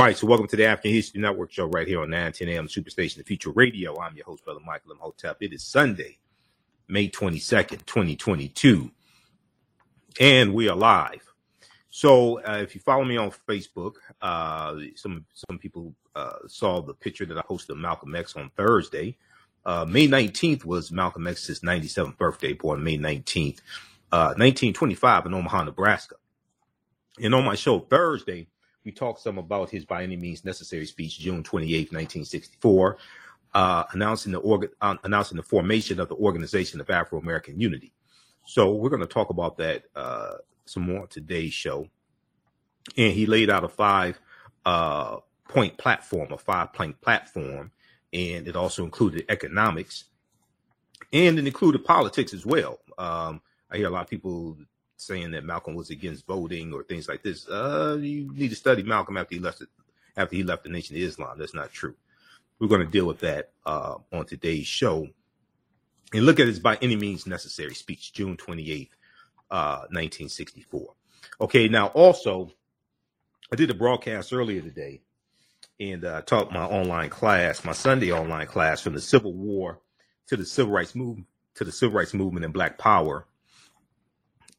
All right, so welcome to the African History Network show right here on 910 AM Superstation, the Future Radio. I'm your host, Brother Michael Imhotep. It is Sunday, May 22nd, 2022, and we are live. So uh, if you follow me on Facebook, uh, some some people uh, saw the picture that I posted of Malcolm X on Thursday. Uh, May 19th was Malcolm X's 97th birthday, born May 19th, 1925 uh, in Omaha, Nebraska. And on my show Thursday, we talked some about his by any means necessary speech, June 28, 1964, uh, announcing the uh, announcing the formation of the Organization of Afro American Unity. So we're going to talk about that uh, some more today's show. And he laid out a five uh, point platform, a five point platform, and it also included economics, and it included politics as well. Um, I hear a lot of people saying that Malcolm was against voting or things like this. Uh, you need to study Malcolm after he left it, after he left the Nation of Islam. That's not true. We're going to deal with that uh, on today's show and look at his by any means necessary speech, June 28th, uh, 1964. Okay, now also, I did a broadcast earlier today and uh, taught my online class, my Sunday online class from the Civil War to the Civil Rights Movement to the Civil Rights Movement and Black Power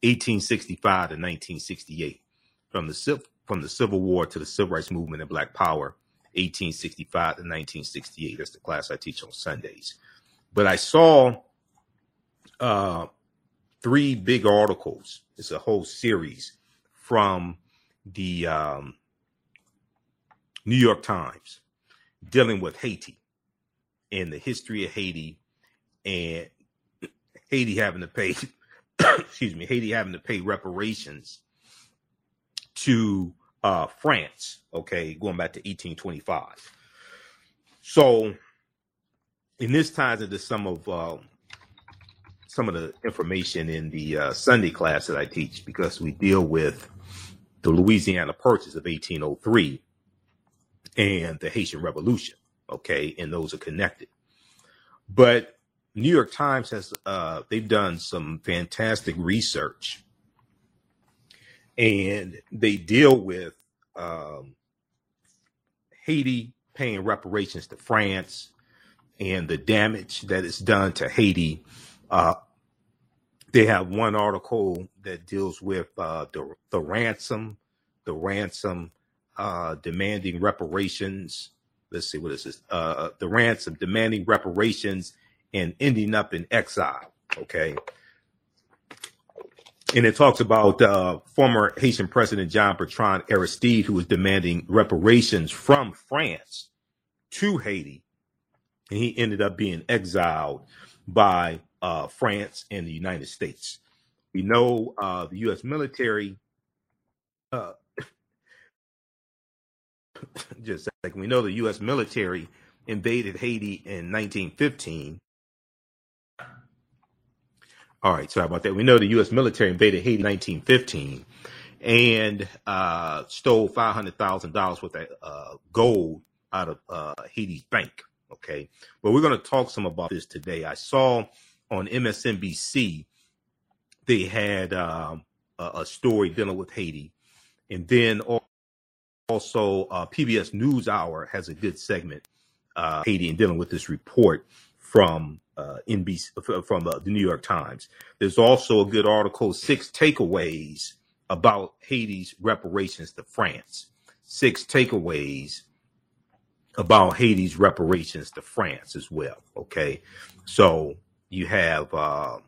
1865 to 1968, from the from the Civil War to the Civil Rights Movement and Black Power, 1865 to 1968. That's the class I teach on Sundays. But I saw uh, three big articles. It's a whole series from the um, New York Times dealing with Haiti and the history of Haiti and Haiti having to pay excuse me, Haiti having to pay reparations to uh, France, okay, going back to 1825. So, and this ties into some of uh, some of the information in the uh, Sunday class that I teach because we deal with the Louisiana Purchase of 1803 and the Haitian Revolution, okay, and those are connected. But New York Times has uh, they've done some fantastic research, and they deal with um, Haiti paying reparations to France and the damage that is done to Haiti. Uh, they have one article that deals with uh, the the ransom, the ransom uh, demanding reparations. Let's see what is this? Uh, the ransom demanding reparations and ending up in exile. Okay. And it talks about uh, former Haitian President John Bertrand Aristide, who was demanding reparations from France to Haiti. And he ended up being exiled by uh, France and the United States. We know uh, the U.S. military, uh, just like we know the U.S. military invaded Haiti in 1915 all right, sorry about that. We know the U.S. military invaded Haiti in 1915 and uh, stole $500,000 worth of uh, gold out of uh, Haiti's bank. Okay, but we're going to talk some about this today. I saw on MSNBC they had um, a, a, story dealing with Haiti, and then also uh, PBS NewsHour has a good segment uh, Haiti and dealing with this report from uh, NBC from uh, the New York Times. There's also a good article, Six Takeaways about Haiti's reparations to France. Six takeaways about Haiti's reparations to France as well. Okay, so you have uh,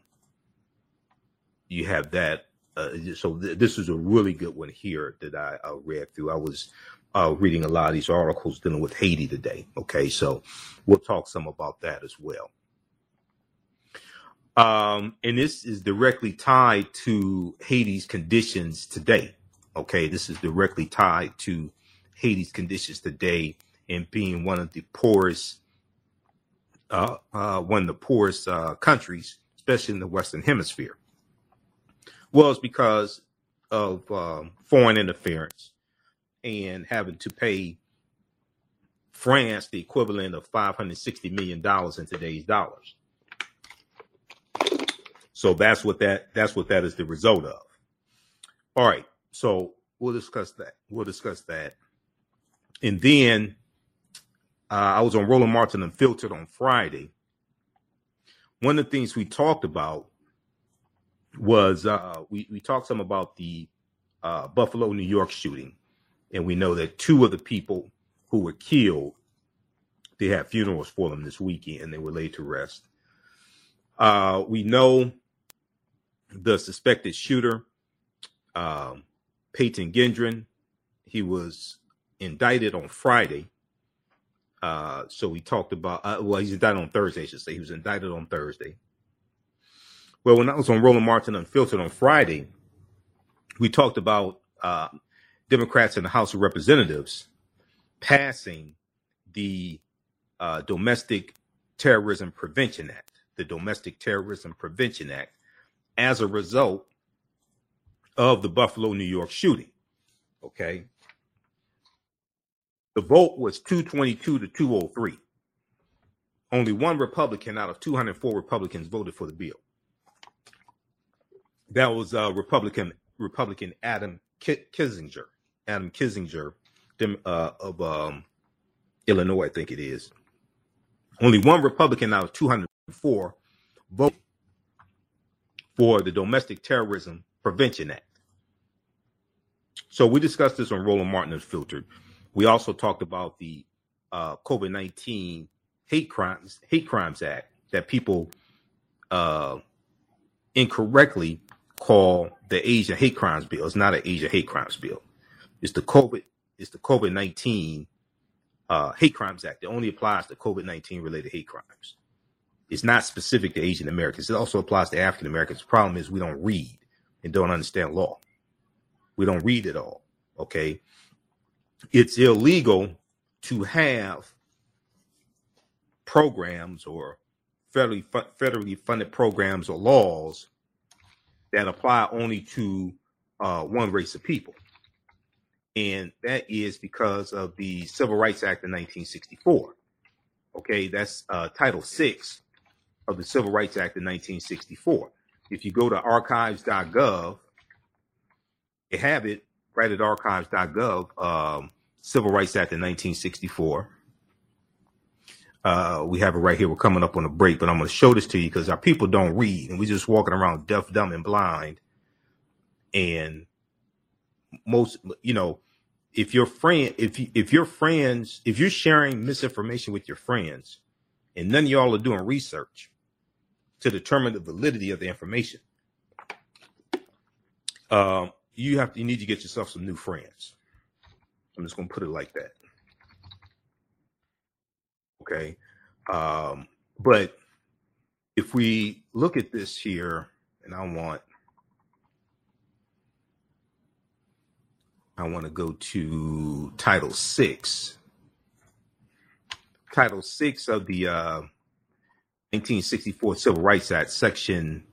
you have that. Uh, so th- this is a really good one here that I read through. I was uh, reading a lot of these articles dealing with Haiti today. Okay, so we'll talk some about that as well. Um, and this is directly tied to Haiti's conditions today. Okay, this is directly tied to Haiti's conditions today and being one of the poorest, uh, uh, one of the poorest uh, countries, especially in the Western Hemisphere. Well, it's because of um, foreign interference and having to pay France the equivalent of $560 million in today's dollars. So that's what that that's what that is the result of. All right. So we'll discuss that. We'll discuss that And then uh, I was on Roland Martin Unfiltered on Friday. One of the things we talked about was uh, we, we talked some about the uh, Buffalo, New York shooting. And we know that two of the people who were killed, they had funerals for them this weekend and they were laid to rest. Uh, we know the suspected shooter, um, Peyton Gendron, he was indicted on Friday. Uh, so we talked about, uh, well, he's indicted on Thursday, I should say. He was indicted on Thursday. Well, when I was on Roland Martin Unfiltered on Friday, we talked about uh, Democrats in the House of Representatives passing the uh, Domestic Terrorism Prevention Act, the Domestic Terrorism Prevention Act, as a result of the Buffalo, New York shooting. Okay. The vote was 222 to 203. Only one Republican out of 204 Republicans voted for the bill. That was uh, Republican Republican Adam Kinzinger, Adam Kinzinger uh, of um, Illinois, I think it is. Only one Republican out of 204 voted for the Domestic Terrorism Prevention Act. So we discussed this on Roland Martin Unfiltered. We also talked about the uh, COVID nineteen hate crimes hate crimes act that people uh, incorrectly call the Asian hate crimes bill. It's not an Asian hate crimes bill. It's the COVID. It's the COVID nineteen uh, hate crimes act. It only applies to COVID nineteen related hate crimes. It's not specific to Asian Americans. It also applies to African Americans. The problem is we don't read and don't understand law. We don't read it all. Okay. It's illegal to have programs or federally federally funded programs or laws that apply only to uh, one race of people. And that is because of the Civil Rights Act of 1964. Okay, that's uh, Title VI of the Civil Rights Act of 1964. If you go to archives.gov, they have it right at archives.gov, um, Civil Rights Act of 1964. Uh, we have it right here. We're coming up on a break, but I'm going to show this to you because our people don't read and we're just walking around deaf, dumb, and blind. And most, you know, if your friend, if you, if your friends, if you're sharing misinformation with your friends, and none of y'all are doing research to determine the validity of the information, um, you have to, you need to get yourself some new friends. I'm just going to put it like that. Okay. Um, but if we look at this here, and I want, I want to go to Title Six. Title Six of the uh, 1964 Civil Rights Act, Section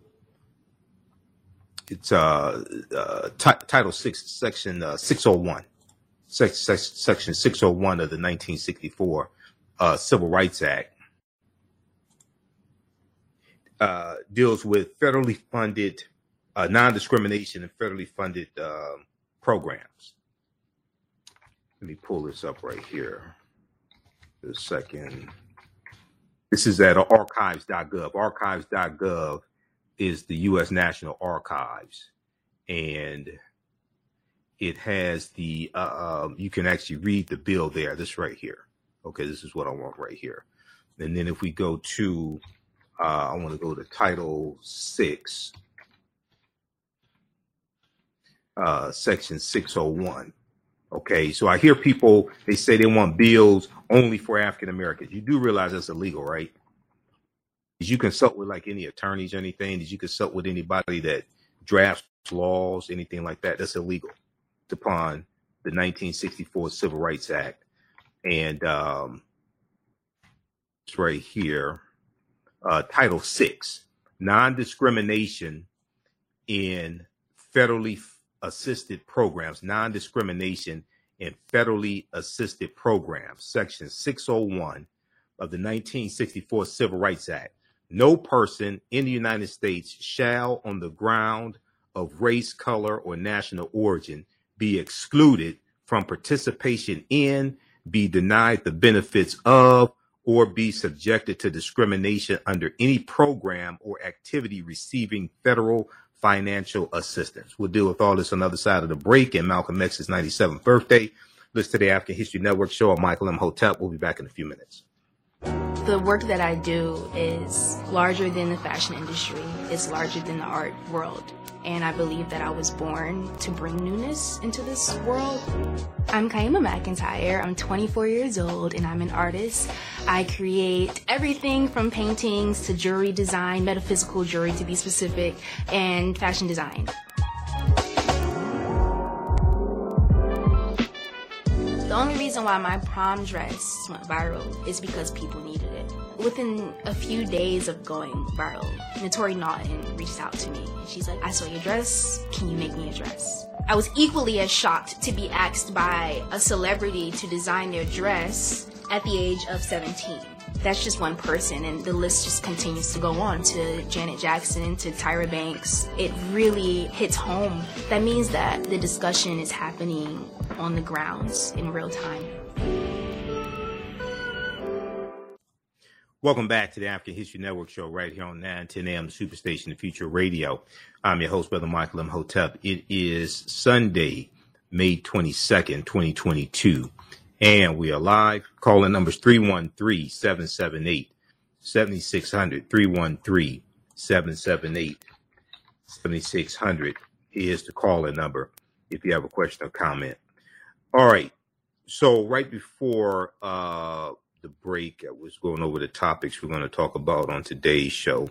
it's uh, uh t- Title Six, Section uh, 601, Section 601 of the 1964 uh, Civil Rights Act uh, deals with federally funded uh, non-discrimination and federally funded uh, programs. Let me pull this up right here. A second. This is at archives.gov. Archives.gov is the U.S. National Archives, and it has the. Uh, um, you can actually read the bill there. This right here. Okay, this is what I want right here. And then if we go to, uh, I want to go to Title Six, uh, Section 601. Okay, so I hear people they say they want bills only for African Americans. You do realize that's illegal, right? Did you consult with like any attorneys or anything? Did you consult with anybody that drafts laws, anything like that? That's illegal upon the 1964 Civil Rights Act and um, it's right here, uh, Title Six, non-discrimination in federally assisted programs, non-discrimination in federally assisted programs, Section 601 of the 1964 Civil Rights Act. No person in the United States shall, on the ground of race, color, or national origin, be excluded from participation in be denied the benefits of or be subjected to discrimination under any program or activity receiving federal financial assistance. We'll deal with all this on the other side of the break and Malcolm X's 97th birthday. Listen to the African History Network show on Michael Imhotep. We'll be back in a few minutes. The work that I do is larger than the fashion industry. It's larger than the art world. And I believe that I was born to bring newness into this world. I'm Kyemah McEntyre. I'm 24 years old and I'm an artist. I create everything from paintings to jewelry design, metaphysical jewelry to be specific, and fashion design. The only reason why my prom dress went viral is because people needed it. Within a few days of going viral, Naturi Naughton reached out to me. And She's like, I saw your dress. Can you make me a dress? I was equally as shocked to be asked by a celebrity to design their dress at the age of 17 that's just one person and the list just continues to go on to Janet Jackson to Tyra Banks. It really hits home. That means that the discussion is happening on the grounds in real time. Welcome back to the African History Network show right here on 910 AM Superstation, the Future Radio. I'm your host, Brother Michael Imhotep. It is Sunday, May 22nd, 2022. And we are live. Calling numbers 313 778 7600. 313 778 7600 is the calling number if you have a question or comment. All right. So, right before uh, the break, I was going over the topics we're going to talk about on today's show.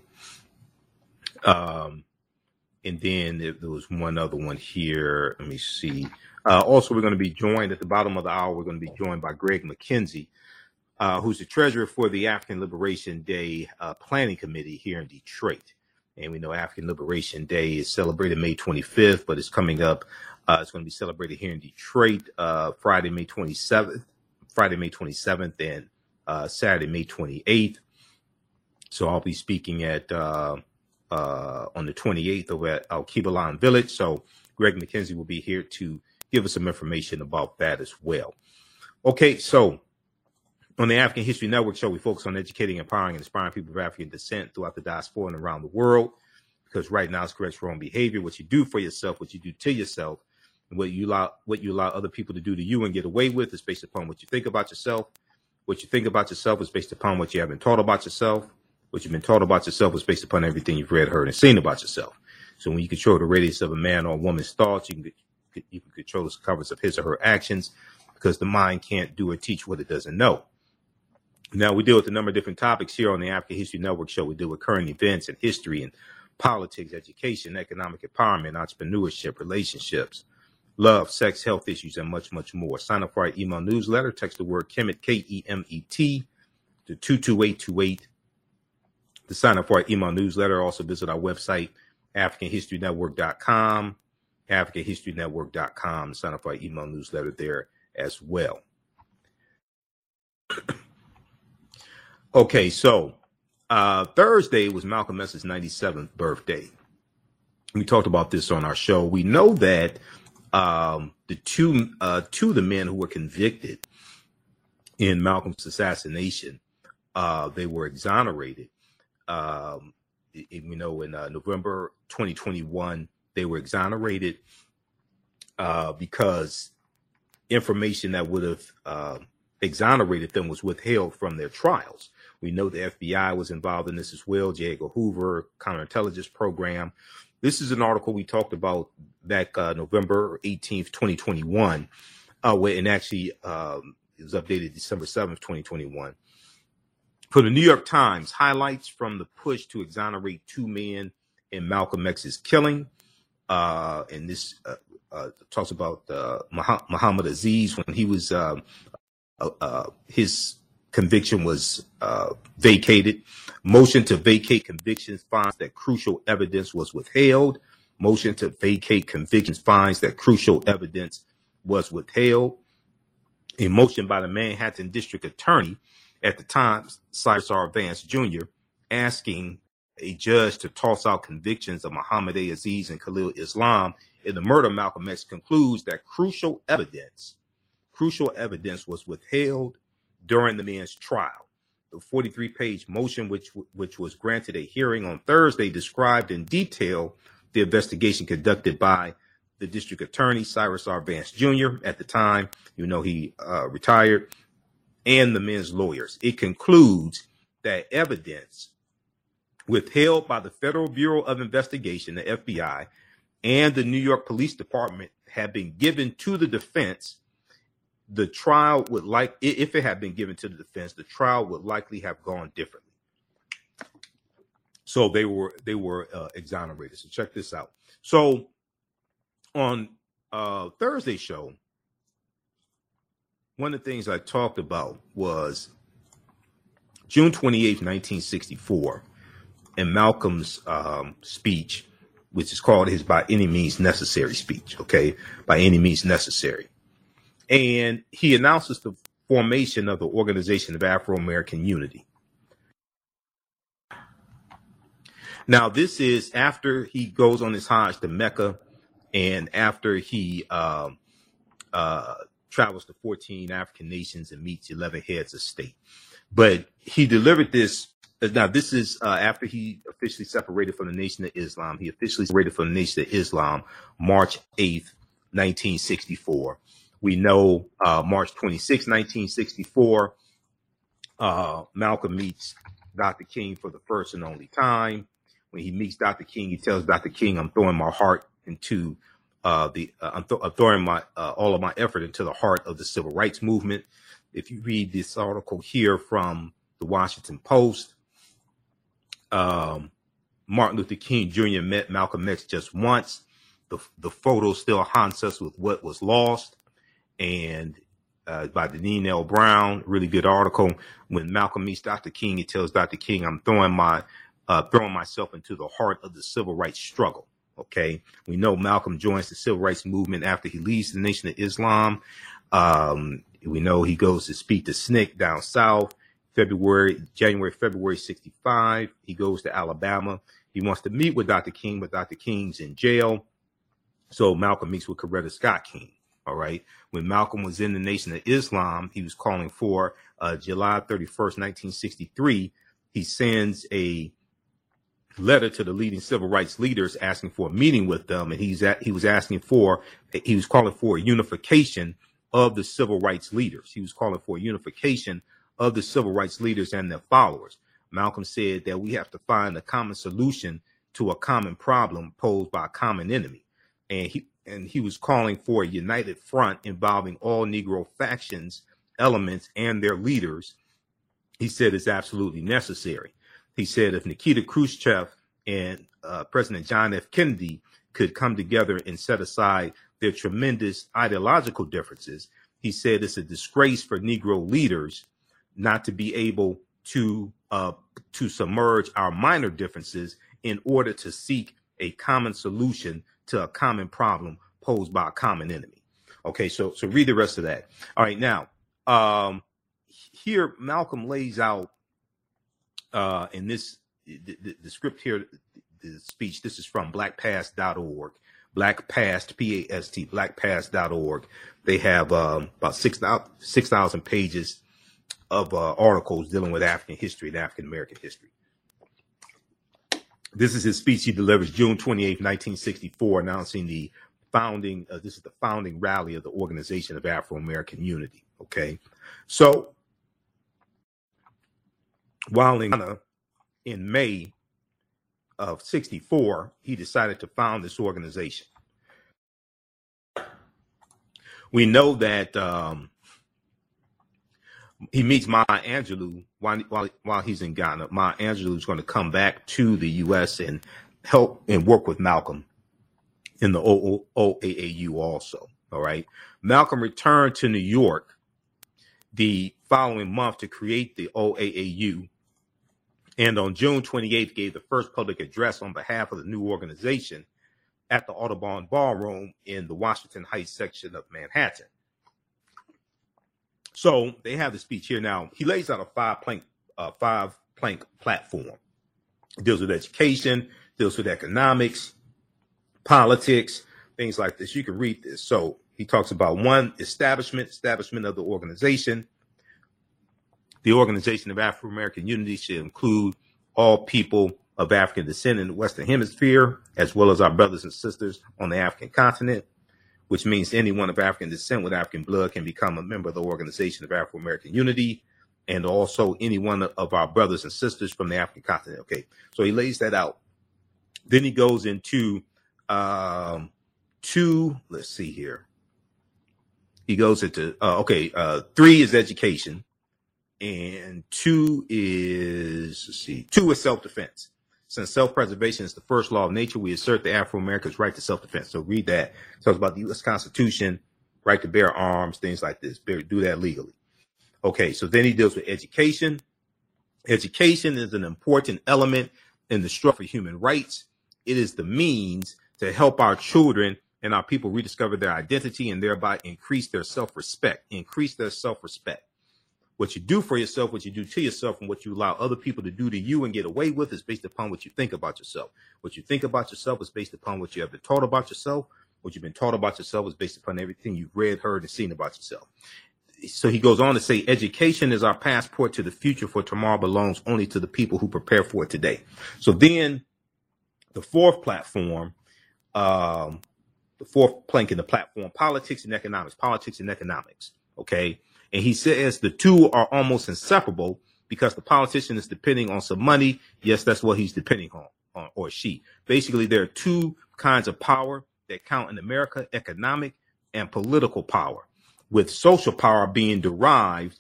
Um, and then there, there was one other one here. Let me see. Uh, also, we're going to be joined at the bottom of the hour. We're going to be joined by Greg McKenzie, uh, who's the treasurer for the African Liberation Day uh, Planning Committee here in Detroit. And we know African Liberation Day is celebrated May 25th, but it's coming up. Uh, it's going to be celebrated here in Detroit uh, Friday, May 27th, Friday, May 27th, and uh, Saturday, May 28th. So I'll be speaking at on the 28th over at Al Village. So Greg McKenzie will be here to give us some information about that as well. Okay, so on the African History Network show, we focus on educating, empowering, and inspiring people of African descent throughout the diaspora and around the world. Because right now, it's correct wrong behavior. What you do for yourself, what you do to yourself, what you allow what you allow other people to do to you and get away with is based upon what you think about yourself. What you think about yourself is based upon what you have been taught about yourself. What you've been taught about yourself is based upon everything you've read, heard, and seen about yourself. So when you control the radius of a man or a woman's thoughts, you can you can control the circumference of his or her actions because the mind can't do or teach what it doesn't know. Now we deal with a number of different topics here on the African History Network show. We deal with current events and history and politics, education, economic empowerment, entrepreneurship, relationships, love, sex, health issues, and much, much more. Sign up for our email newsletter. Text the word Kemet, K E M E T, to 22828 to sign up for our email newsletter. Also visit our website, AfricanHistoryNetwork.com. AfricanHistoryNetwork.com. Sign up for our email newsletter there as well. okay, so uh, Thursday was Malcolm X's 97th birthday. We talked about this on our show. We know that um, the two uh, two of the men who were convicted in Malcolm's assassination, uh, they were exonerated. Um, you know, in uh, November 2021, they were exonerated uh, because information that would have uh, exonerated them was withheld from their trials. We know the FBI was involved in this as well. J. Edgar Hoover counterintelligence program. This is an article we talked about back uh, November 18th, 2021, uh, and actually um, it was updated December 7th, 2021. For the New York Times, highlights from the push to exonerate two men in Malcolm X's killing uh, and this uh, uh, talks about uh, Muhammad Aziz when he was um, his conviction was uh, vacated. Motion to vacate convictions finds that crucial evidence was withheld. Motion to vacate convictions finds that crucial evidence was withheld. A motion by the Manhattan District Attorney at the time, Cyrus R. Vance Jr., asking a judge to toss out convictions of Muhammad A. Aziz and Khalil Islam in the murder of Malcolm X concludes that crucial evidence, crucial evidence was withheld during the man's trial. The 43 page motion, which, which was granted a hearing on Thursday, described in detail the investigation conducted by the district attorney, Cyrus R. Vance Jr., at the time, you know, he uh, retired, and the men's lawyers. It concludes that evidence withheld by the Federal Bureau of Investigation, the FBI, and the New York Police Department had been given to the defense, the trial would like if it had been given to the defense, the trial would likely have gone differently. So they were they were uh, exonerated. So check this out. So on uh, Thursday show, one of the things I talked about was June 28th, 1964, in Malcolm's um, speech, which is called his By Any Means Necessary speech, okay? By Any Means Necessary. And he announces the formation of the Organization of Afro American Unity. Now, this is after he goes on his Hajj to Mecca and after he uh, uh, travels to 14 African nations and meets 11 heads of state. But he delivered this. Now, this is uh, after he officially separated from the Nation of Islam. He officially separated from the Nation of Islam March 8th, 1964. We know uh, March 26, 1964, uh, Malcolm meets Dr. King for the first and only time. When he meets Dr. King, he tells Dr. King, I'm throwing my heart into uh, the uh, I'm, th- I'm, throwing my uh, all of my effort into the heart of the civil rights movement. If you read this article here from the Washington Post, um, Martin Luther King Jr. met Malcolm X just once. The the photo still haunts us with what was lost, and uh, by Deneen L. Brown, really good article. When Malcolm meets Dr. King, he tells Dr. King, "I'm throwing my uh, throwing myself into the heart of the civil rights struggle." Okay. We know Malcolm joins the civil rights movement after he leaves the Nation of Islam. Um, we know he goes to speak to SNCC down south, February, January, February 65. He goes to Alabama. He wants to meet with Dr. King, but Dr. King's in jail. So Malcolm meets with Coretta Scott King. All right. When Malcolm was in the Nation of Islam, he was calling for uh, July 31st, 1963. He sends a letter to the leading civil rights leaders asking for a meeting with them, and he's at, he was asking for he was calling for unification of the civil rights leaders. He was calling for unification of the civil rights leaders and their followers. Malcolm said that we have to find a common solution to a common problem posed by a common enemy, and he and he was calling for a united front involving all Negro factions, elements, and their leaders. He said it's absolutely necessary. He said if Nikita Khrushchev and uh, President John F. Kennedy could come together and set aside their tremendous ideological differences, he said it's a disgrace for Negro leaders not to be able to uh, to submerge our minor differences in order to seek a common solution to a common problem posed by a common enemy. Okay, so so read the rest of that. All right, now um, here Malcolm lays out uh, in this the, the, the, script here, the speech, this is from blackpast.org, blackpast, P-A-S-T, blackpast.org. They have um, about 6,000 6, pages of uh, articles dealing with African history and African American history. This is his speech he delivers June 28, 1964, announcing the founding, uh, this is the founding rally of the Organization of Afro American Unity. Okay. So while in Ghana in May of 64, he decided to found this organization. We know that um, he meets Maya Angelou while, while, while he's in Ghana. Maya Angelou is going to come back to the U.S. and help and work with Malcolm in the OAAU also. All right. Malcolm returned to New York the following month to create the OAAU. And on June 28th, gave the first public address on behalf of the new organization at the Audubon Ballroom in the Washington Heights section of Manhattan. So they have the speech here now. He lays out a five plank, uh, five plank platform. It deals with education, deals with economics, politics, things like this. You can read this. So he talks about one establishment, establishment of the organization. The organization of African American Unity should include all people of African descent in the Western Hemisphere, as well as our brothers and sisters on the African continent, which means anyone of African descent with African blood can become a member of the Organization of Afro American Unity, and also any one of our brothers and sisters from the African continent. Okay, so he lays that out. Then he goes into um, two, let's see here. He goes into, uh, okay, uh, three is education, and two is, see, two is self defense. Since self-preservation is the first law of nature, we assert the Afro-Americans' right to self-defense. So read that. It talks about the U.S. Constitution, right to bear arms, things like this. Do that legally. Okay, so then he deals with education. Education is an important element in the struggle for human rights. It is the means to help our children and our people rediscover their identity and thereby increase their self-respect, increase their self-respect what you do for yourself, what you do to yourself, and what you allow other people to do to you and get away with is based upon what you think about yourself. What you think about yourself is based upon what you have been taught about yourself. What you've been taught about yourself is based upon everything you've read, heard, and seen about yourself. So he goes on to say, education is our passport to the future, for tomorrow belongs only to the people who prepare for it today. So then the fourth platform, um, the fourth plank in the platform, politics and economics, politics and economics. Okay. And he says the two are almost inseparable because the politician is depending on some money. Yes, that's what he's depending on, on or she. Basically, there are two kinds of power that count in America economic and political power, with social power being derived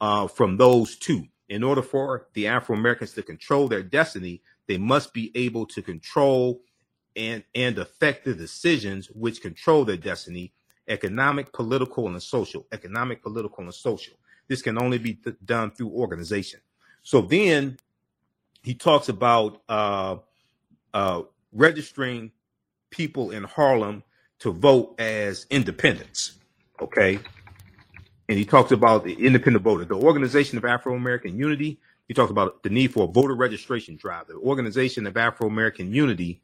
uh, from those two. In order for the Afro Americans to control their destiny, they must be able to control and, and affect the decisions which control their destiny economic, political, and social. Economic, political, and social. This can only be th- done through organization. So then he talks about uh, uh, registering people in Harlem to vote as independents. Okay. And he talks about the independent voter, the Organization of Afro American Unity. He talks about the need for a voter registration drive. The Organization of Afro American Unity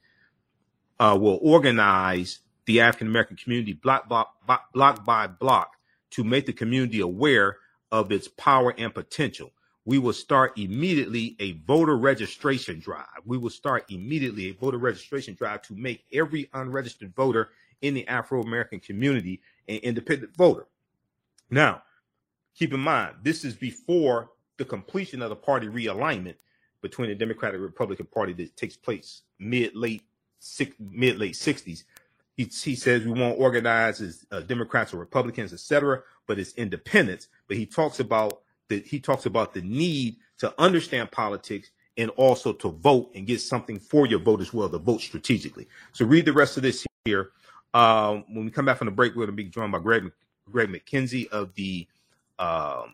uh, will organize the African American community block, block, by block to make the community aware of its power and potential. We will start immediately a voter registration drive. We will start immediately a voter registration drive to make every unregistered voter in the Afro American community an independent voter. Now, keep in mind, this is before the completion of the party realignment between the Democratic Republican Party that takes place mid late mid late 60s he, he says we won't organize as uh, Democrats or Republicans, etc., but it's independents. But he talks about that he talks about the need to understand politics and also to vote and get something for your vote as well, to vote strategically. So read the rest of this here. Um, when we come back from the break, we're going to be joined by Greg, Greg McKenzie of the um,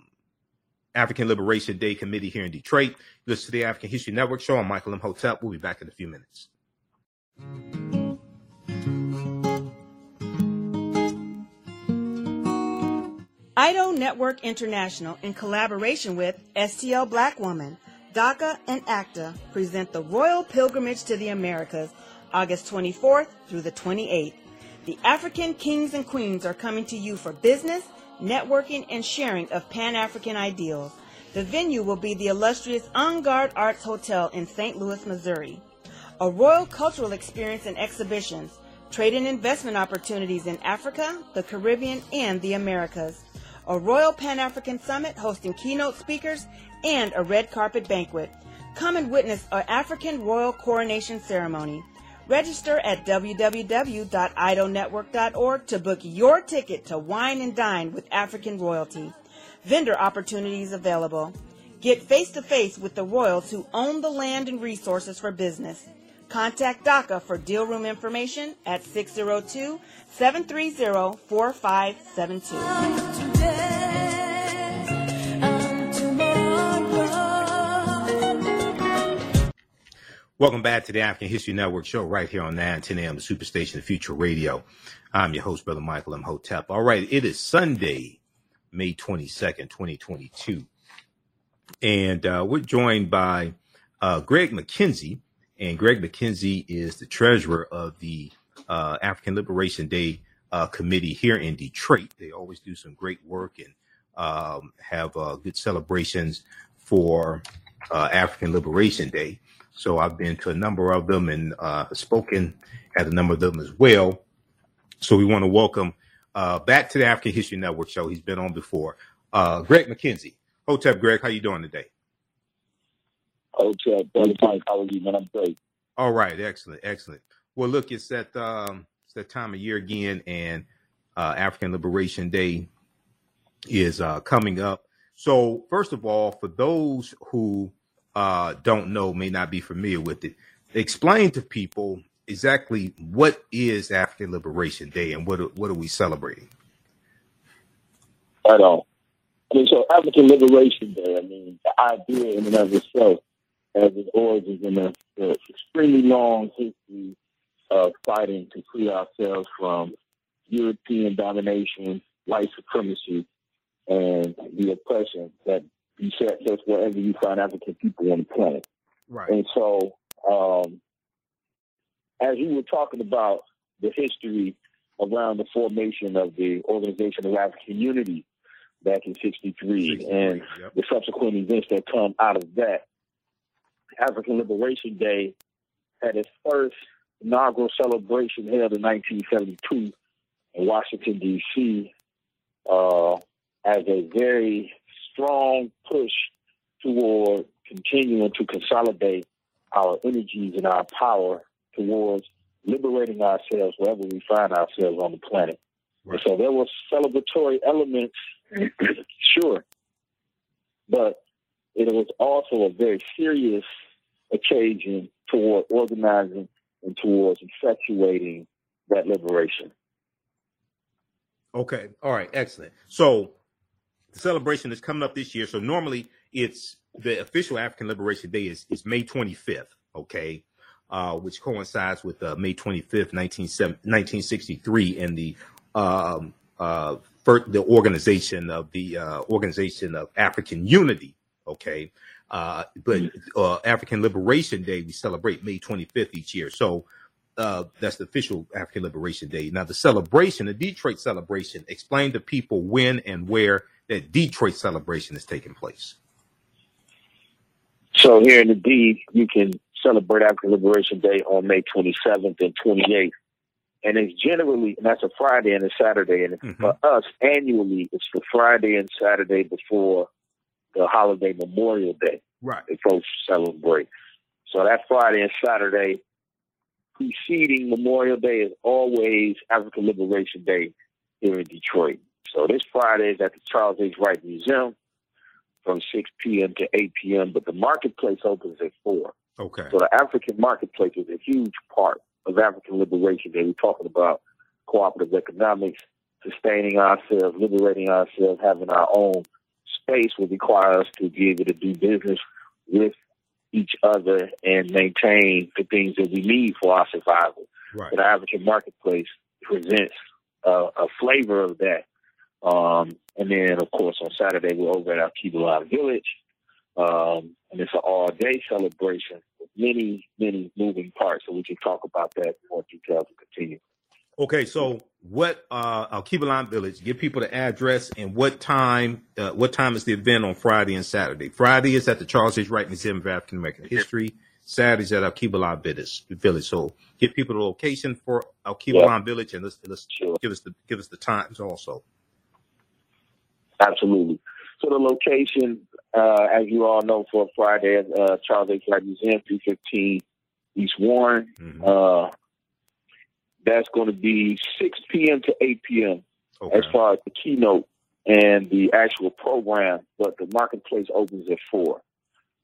African Liberation Day Committee here in Detroit. Listen to the African History Network show. I'm Michael Imhotep. We'll be back in a few minutes. IDO Network International, in collaboration with STL Black Woman, DACA, and ACTA, present the Royal Pilgrimage to the Americas, August 24th through the 28th. The African kings and queens are coming to you for business, networking, and sharing of Pan African ideals. The venue will be the illustrious Angad Arts Hotel in St. Louis, Missouri. A royal cultural experience and exhibitions, trade and investment opportunities in Africa, the Caribbean, and the Americas a Royal Pan African Summit hosting keynote speakers, and a red carpet banquet. Come and witness our African Royal Coronation Ceremony. Register at www.idonetwork.org to book your ticket to wine and dine with African royalty. Vendor opportunities available. Get face to face with the royals who own the land and resources for business. Contact DACA for deal room information at 602 730 4572. Welcome back to the African History Network show right here on 9 10 a.m. The Superstation of Future Radio. I'm your host, Brother Michael Imhotep. All right, it is Sunday, May 22nd, 2022. And uh, we're joined by uh, Greg McKenzie. And Greg McKenzie is the treasurer of the uh, African Liberation Day uh, committee here in Detroit. They always do some great work and um, have uh, good celebrations for uh, African Liberation Day. So I've been to a number of them and uh, spoken at a number of them as well. So we want to welcome uh, back to the African History Network show. He's been on before. Uh, Greg McKenzie. Hotep, Greg, how you doing today? Hotep, brother Mike, how are you, man? I'm great. All right, excellent, excellent. Well, look, it's that um, it's that time of year again, and uh, African Liberation Day is uh, coming up. So, first of all, for those who uh, don't know, may not be familiar with it, explain to people exactly what is African Liberation Day and what are, what are we celebrating? Right on. I mean, so African Liberation Day, I mean, the idea in and of itself has its origins in a, a extremely long history of fighting to free ourselves from European domination, white supremacy, and the oppression that besets us wherever you find African people on the planet. Right. And so, um, as you were talking about the history around the formation of the Organization of African Unity back in 63, 63, and yep. the subsequent events that come out of that, African Liberation Day had its first inaugural celebration held in 1972 in Washington, D.C., uh, as a very strong push toward continuing to consolidate our energies and our power towards liberating ourselves wherever we find ourselves on the planet. Right. So there were celebratory elements, sure, but it was also a very serious occasion toward organizing and towards effectuating that liberation. Okay. All right. Excellent. So the celebration is coming up this year. So normally it's the official African Liberation Day is, is May 25th. Okay. Uh, which coincides with uh, May 25th, 19, 1963 and the, um, uh, the organization of the, uh, organization of African unity. Okay. Uh, but, uh, African Liberation Day, we celebrate May 25th each year. So, that's the official African Liberation Day. Now, the celebration, the Detroit celebration, explain to people when and where that Detroit celebration is taking place. So here in the D, you can celebrate African Liberation Day on May 27th and 28th. And it's generally, and that's a Friday and a Saturday. And Mhm. for us, annually, it's the Friday and Saturday before the holiday Memorial Day Right. that folks celebrate. So that Friday and Saturday preceding Memorial Day is always African Liberation Day here in Detroit. So this Friday is at the Charles H. Wright Museum from 6 p.m. to 8 p.m., but the marketplace opens at 4. Okay. So the African marketplace is a huge part of African liberation day. We're talking about cooperative economics, sustaining ourselves, liberating ourselves, having our own space will require us to be able to do business with each other and maintain the things that we need for our survival. Right. So the African marketplace presents uh, a flavor of that. Um, and then, of course, on Saturday, we're over at our Kibalon Village. Um, and it's an all day celebration with many, many moving parts. So we can talk about that in more detail to continue. Okay. So what, uh, Alkebu-lan village, give people the address and what time, uh, what time is the event on Friday and Saturday? Friday is at the Charles H. Wright Museum of African American History. Saturday is at Alkebu-lan Village. Village. So give people the location for Alkebu-lan Village and let's, let's Sure. give us the, give us the times also. Absolutely. So the location, uh, as you all know, for Friday at uh, Charles H. Wright Museum, 315 East Warren. Mhm. Uh, that's going to be 6 p.m. to 8 p.m. Okay. as far as the keynote and the actual program, but the marketplace opens at 4.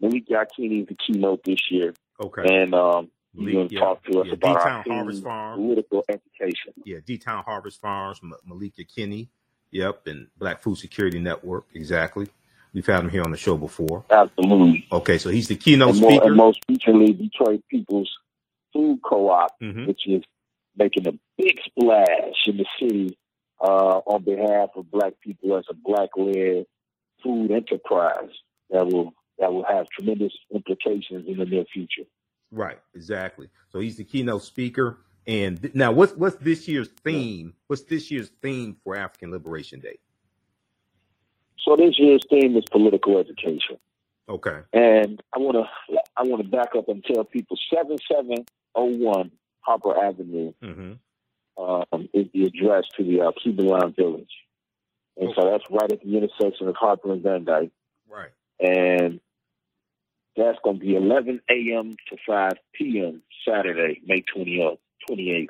Malik Yakini is the keynote this year, Okay. and um, he's Malik, going to yeah, talk to us yeah, about D-Town our Harvest Farm. political education. Yeah, D Town Harvest Farms, M- Malik Yakini. Yep, and Black Food Security Network. Exactly. We've had him here on the show before. Absolutely. Okay, so he's the keynote and, more, speaker. and most recently, Detroit People's Food Co-op, Mhm. which is making a big splash in the city uh, on behalf of Black people as a Black-led food enterprise that will that will have tremendous implications in the near future. Right, exactly. So he's the keynote speaker. And th- now, what's what's this year's theme? What's this year's theme for African Liberation Day? So this year's theme is political education. Okay. And I want to I want to back up and tell people 7701 Harper Avenue Mm-hmm. um, is the address to the uh, Alkebu-lan Village. And so that's right at the intersection of Harper and Van Dyke. Right. And that's going to be 11 a.m. to 5 p.m. Saturday, May 20th, 28th.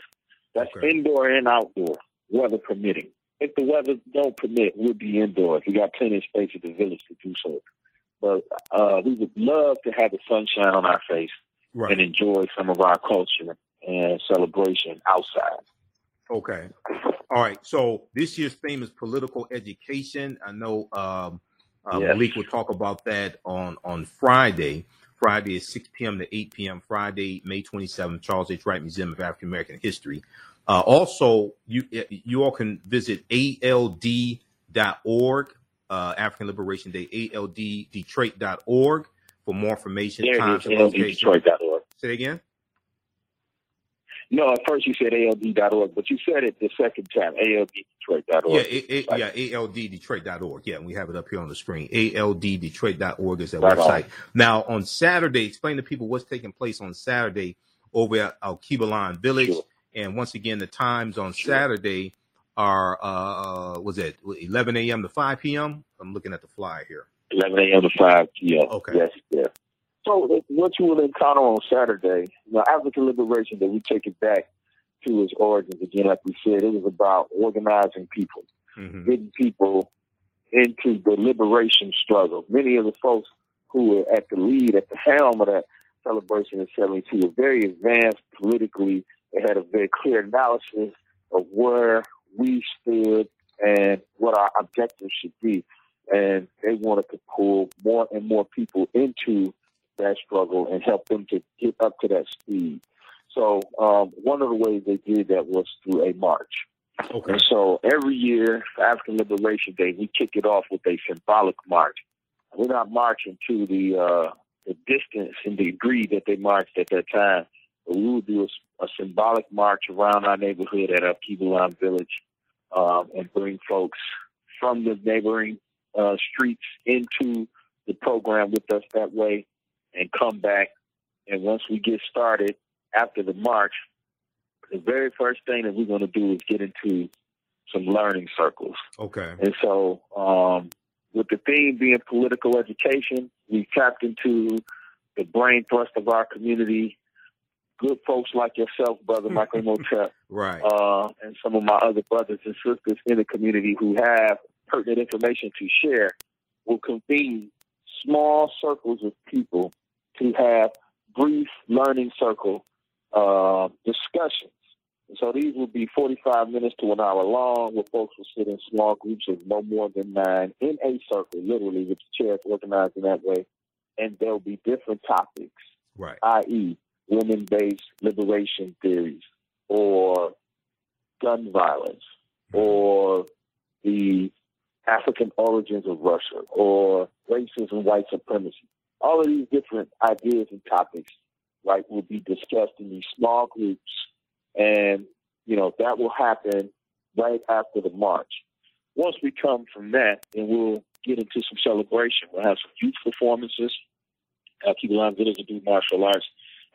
That's Okay. indoor and outdoor, weather permitting. If the weather don't permit, we'll be indoors. We got plenty of space at the village to do so. But uh, we would love to have the sunshine on our face Right. and enjoy some of our culture and celebration outside. Okay. All right. So this year's theme is political education. I know um, uh, Yes. Malik will talk about that on on Friday. Friday is 6 p.m. to 8 p.m. Friday, May 27th, Charles H. Wright Museum of African American History. Uh, also, you you all can visit ALD.org, uh, African Liberation Day, ALDDetroit.org for more information, times, and location. Say again. No, at first you said ALD.org, but you said it the second time, ALDDetroit.org. Yeah, a, a, yeah, ALDDetroit.org. Yeah, we have it up here on the screen. ALDDetroit.org is their Right on. website. Now, on Saturday, explain to people what's taking place on Saturday over at Alkebu-lan Village. Sure. And once again, the times on Sure. Saturday are, uh, was it 11 a.m. to 5 p.m.? I'm looking at the flyer here. 11 a.m. to 5 p.m. Okay. Yes, yes. So what you will encounter on Saturday, you know, African Liberation that we take it back to its origins again. Like we said, it was about organizing people, hmm getting people into the liberation struggle. Many of the folks who were at the lead, at the helm of that celebration in 72 were very advanced politically. They had a very clear analysis of where we stood and what our objectives should be. And they wanted to pull more and more people into that struggle and help them to get up to that speed. So um, one of the ways they did that was through a march. Okay. And so every year African Liberation Day, we kick it off with a symbolic march. We're not marching to the uh, the distance and the degree that they marched at that time, but we will do a, a symbolic march around our neighborhood at our Alkebu-lan Village um, and bring folks from the neighboring uh, streets into the program with us that way and come back. And once we get started after the march, the very first thing that we're going to do is get into some learning circles. Okay. And so, um, with the theme being political education, we tapped into the brain thrust of our community. Good folks like yourself, brother Michael Imhotep, Right. uh, and some of my other brothers and sisters in the community who have pertinent information to share will convene small circles of people to have brief learning circle uh, discussions. And so these will be 45 minutes to an hour long, where folks will sit in small groups of no more than nine in a circle, literally, with the chairs organized in that way. And there'll be different topics Right. i.e., women based liberation theories, or gun violence, or the African origins of Russia, or racism, white supremacy. All of these different ideas and topics, right, will be discussed in these small groups. And, you know, that will happen right after the march. Once we come from that, then we'll get into some celebration. We'll have some youth performances. Uh, people on Village will do martial arts.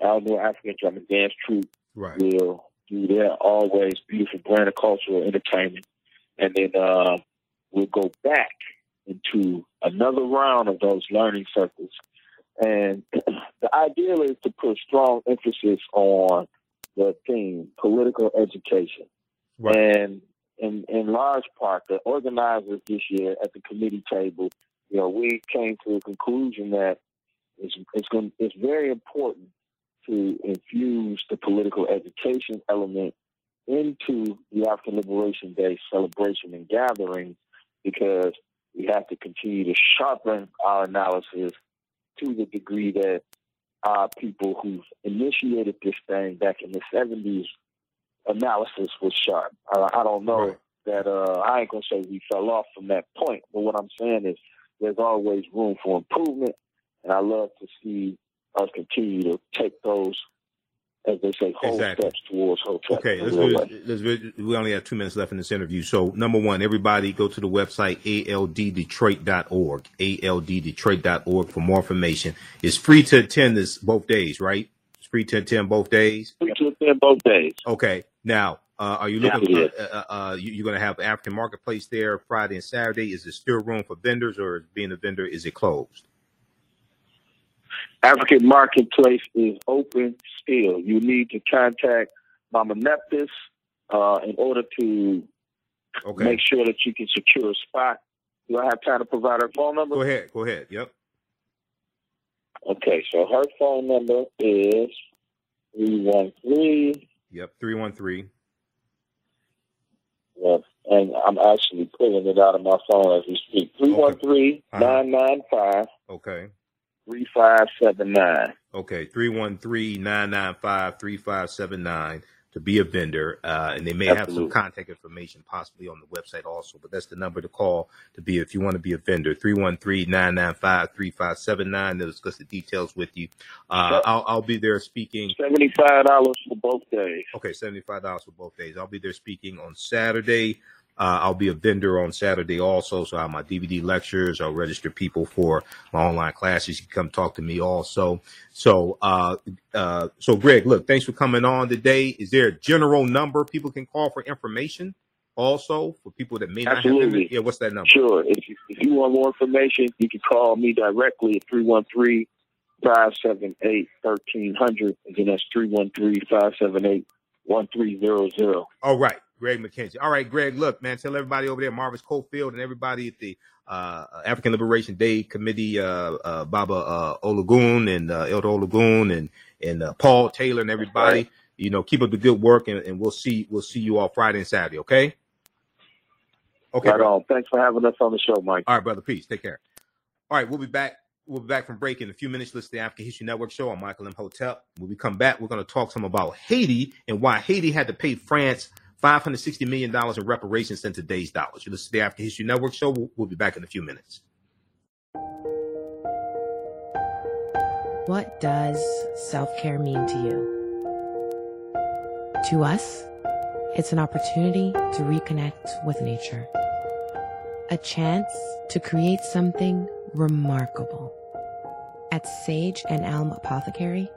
Alnor African Drum and Dance Troupe Right. will do their always beautiful brand of cultural entertainment. And then uh, we'll go back into another round of those learning circles. And the ideal is to put strong emphasis on the theme, political education. Right. And in, in large part, the organizers this year at the committee table, you know, we came to a conclusion that it's, it's, going, it's very important to infuse the political education element into the African Liberation Day celebration and gathering because we have to continue to sharpen our analysis to the degree that our people who've initiated this thing back in the 70s analysis was sharp. I, I don't know Right. that, uh, I ain't going to say we fell off from that point, but what I'm saying is there's always room for improvement, and I love to see us continue to take those as they say, whole Exactly. steps towards. Okay, let's do. Let's, do- we only have two minutes left in this interview. So, number one, everybody go to the website alddetroit.org, alddetroit.org for more information. It's free to attend this both days, right? It's free to attend both days. We took them both days. Okay. Now, uh, are you looking? it Uh, uh, uh, you, you're going to have African marketplace there Friday and Saturday. Is there still room for vendors, or being a vendor is it closed? African Marketplace is open still. You need to contact Mama Neptis uh, in order to Okay. make sure that you can secure a spot. Do I have time to provide her phone number? Go ahead. Go ahead. Yep. Okay, so her phone number is 313, Yep. Three one three. uh, and I'm actually pulling it out of my phone as we speak. 313 995 Okay. 3579. Okay, 313-995-3579 to be a vendor. Uh, and they may have some contact information possibly on the website also, but that's the number to call to be if you want to be a vendor. 313-995-3579. They'll discuss the details with you. Uh, I'll, I'll be there speaking. $75 for both days. Okay, seventy-five dollars for both days. I'll be there speaking on Saturday. Uh, I'll be a vendor on Saturday also, so I have my DVD lectures. I'll register people for my online classes. You can come talk to me also. So, uh, uh, so Greg, look, thanks for coming on today. Is there a general number people can call for information? Also, for people that may not have, Absolutely. them? yeah. What's that number? Sure. If you, if you want more information, you can call me directly at 313 578 1300. Again, that's 313 578 1300. All right, Greg McKenzie. All right, Greg. Look, man, tell everybody over there, Marvis Cofield, and everybody at the uh, African Liberation Day Committee, uh, uh, Baba uh, Olagun and uh, Elder Olagun and and uh, Paul Taylor and everybody. Right. You know, keep up the good work, and, and we'll see we'll see you all Friday and Saturday. Okay. Okay. Right on. Thanks for having us on the show, Mike. All right, brother. Peace. Take care. All right, we'll be back. We'll be back from break in a few minutes. Listen to the African History Network show on Michael Imhotep. When we come back, we're going to talk some about Haiti and why Haiti had to pay France $560 million in reparations in today's dollars. You listen to the African History Network show. We'll, we'll be back in a few minutes. What does self care mean to you? To us, it's an opportunity to reconnect with nature, a chance to create something remarkable. At Sage and Elm Apothecary,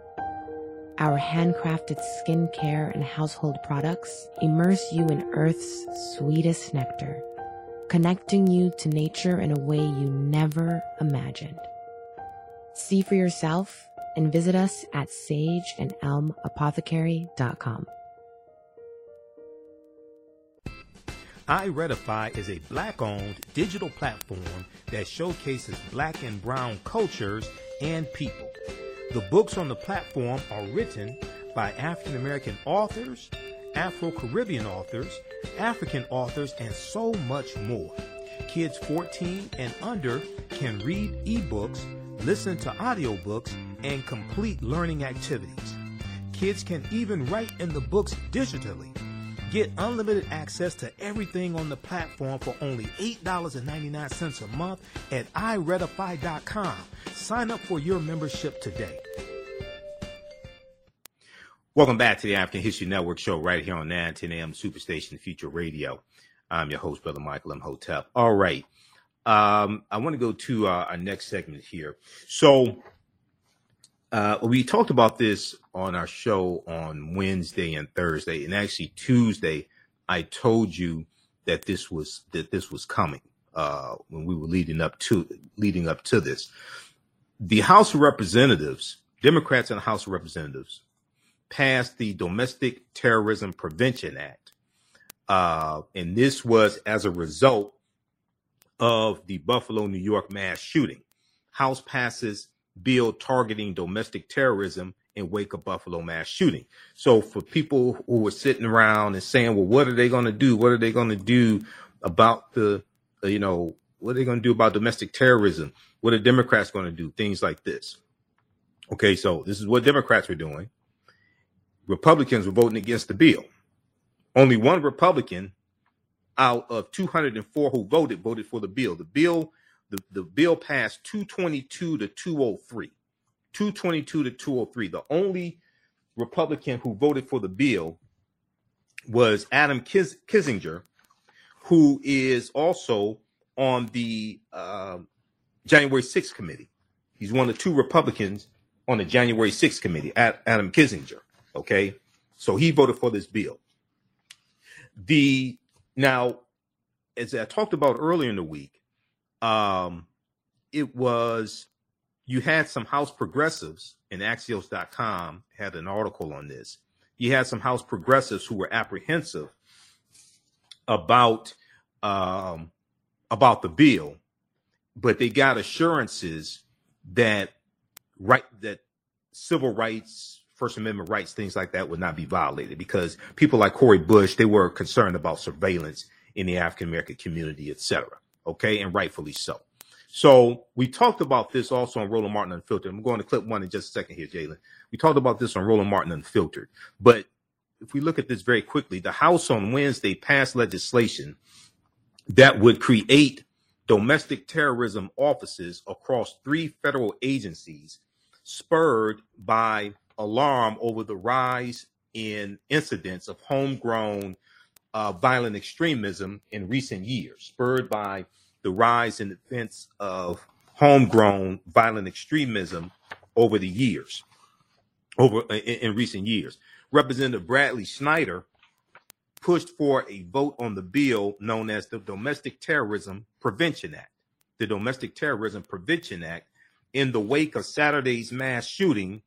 our handcrafted skincare and household products immerse you in Earth's sweetest nectar, connecting you to nature in a way you never imagined. See for yourself and visit us at sageandelmapothecary.com. iRedify is a black owned digital platform that showcases black and brown cultures and people. The books on the platform are written by African American authors, Afro Caribbean authors, African authors, and so much more. Kids 14 and under can read ebooks, listen to audiobooks, and complete learning activities. Kids can even write in the books digitally. Get unlimited access to everything on the platform for only $8.99 a month at iRedify.com. Sign up for your membership today. Welcome back to the African History Network show right here on 910 AM Superstation Future Radio. I'm your host, Brother Michael Imhotep. All right. Um, I want to go to uh, our next segment here. So, uh, we talked about this on our show on Wednesday and Thursday, and actually Tuesday, I told you that this was that this was coming uh, when we were leading up to leading up to this. The House of Representatives, Democrats in the House of Representatives, passed the Domestic Terrorism Prevention Act, uh, and this was as a result of the Buffalo, New York mass shooting. House passes bill targeting domestic terrorism in wake of Buffalo mass shooting. So for people who were sitting around and saying, well, what are they going to do? What are they going to do about the, uh, you know, what are they going to do about domestic terrorism? What are Democrats going to do? Things like this. Okay, so this is what Democrats were doing. Republicans were voting against the bill. Only one Republican out of 204 who voted voted for the bill. The bill the, the bill passed 222 to 203. 222 to 203. The only Republican who voted for the bill was Adam Kis- Kinzinger, who is also on the uh, January 6th committee. He's one of two Republicans on the January 6th committee, Adam Kinzinger. Okay. So he voted for this bill. The now, as I talked about earlier in the week, um, it was you had some House progressives, and Axios.com had an article on this. You had some House progressives who were apprehensive about um, about the bill, but they got assurances that right that civil rights, First Amendment rights, things like that would not be violated because people like Cori Bush, they were concerned about surveillance in the African American community, et cetera. Okay, and rightfully so. So we talked about this also on Roland Martin Unfiltered. I'm going to clip one in just a second here, Jalen. We talked about this on Roland Martin Unfiltered. But if we look at this very quickly, the House on Wednesday passed legislation that would create domestic terrorism offices across three federal agencies, spurred by alarm over the rise in incidents of homegrown uh, violent extremism in recent years, spurred by the rise in events of homegrown violent extremism over the years, over in, in recent years. Representative Bradley Schneider pushed for a vote on the bill known as the Domestic Terrorism Prevention Act. The Domestic Terrorism Prevention Act in the wake of Saturday's mass shooting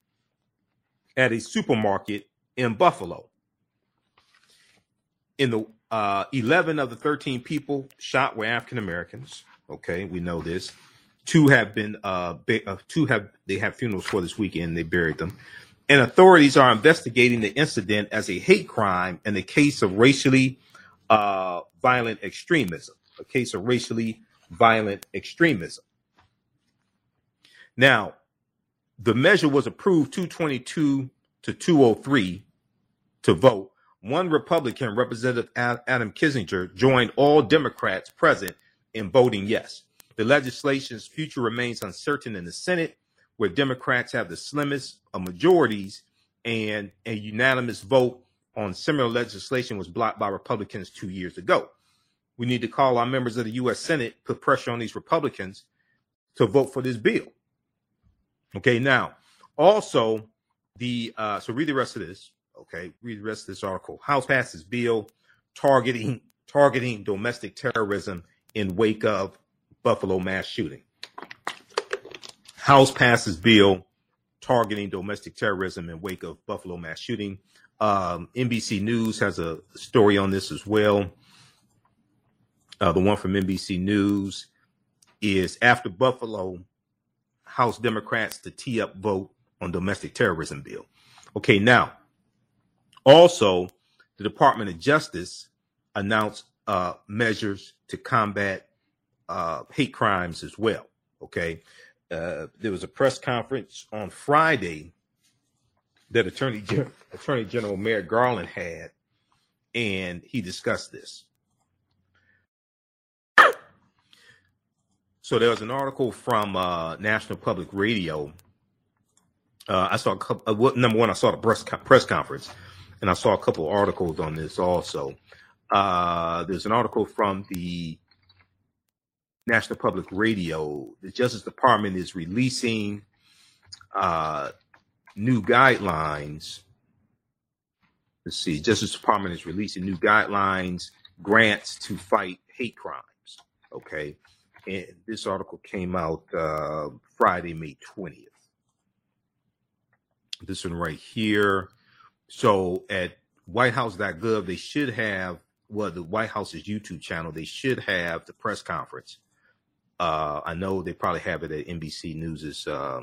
at a supermarket in Buffalo. In the uh, 11 of the 13 people shot were African Americans. Okay, we know this. Two have been uh, uh, two have they have funerals for this weekend. They buried them and authorities are investigating the incident as a hate crime and a case of racially uh, violent extremism. A case of racially violent extremism. Now, the measure was approved 222 to 203 to vote. One Republican, Representative Adam Kinzinger, joined all Democrats present in voting yes. The legislation's future remains uncertain in the Senate where Democrats have the slimmest of majorities and a unanimous vote on similar legislation was blocked by Republicans two years ago. We need to call our members of the U.S. Senate, put pressure on these Republicans to vote for this bill. Okay, now also the uh, so read the rest of this. Okay, read the rest of this article. House passes bill targeting targeting domestic terrorism in wake of Buffalo mass shooting. House passes bill targeting domestic terrorism in wake of Buffalo mass shooting. Um, NBC News has a story on this as well. Uh, the one from NBC News is after Buffalo, House Democrats to tee up vote on domestic terrorism bill. Okay, now, also, the Department of Justice announced uh, measures to combat uh, hate crimes as well. Okay, uh, there was a press conference on Friday that Attorney Gen- Attorney General Merrick Garland had, and he discussed this. So there was an article from uh, National Public Radio. Uh, I saw a couple, uh, number one, I saw the press press conference, and I saw a couple articles on this also. Uh, there's an article from the National Public Radio, the Justice Department is releasing uh, new guidelines. Let's see, Justice Department is releasing new guidelines, grants to fight hate crimes. Okay, and this article came out uh, Friday, May twentieth. This one right here. So at WhiteHouse.gov, they should have well, the White House's YouTube channel. They should have the press conference uh, I know they probably have it at NBC News's uh,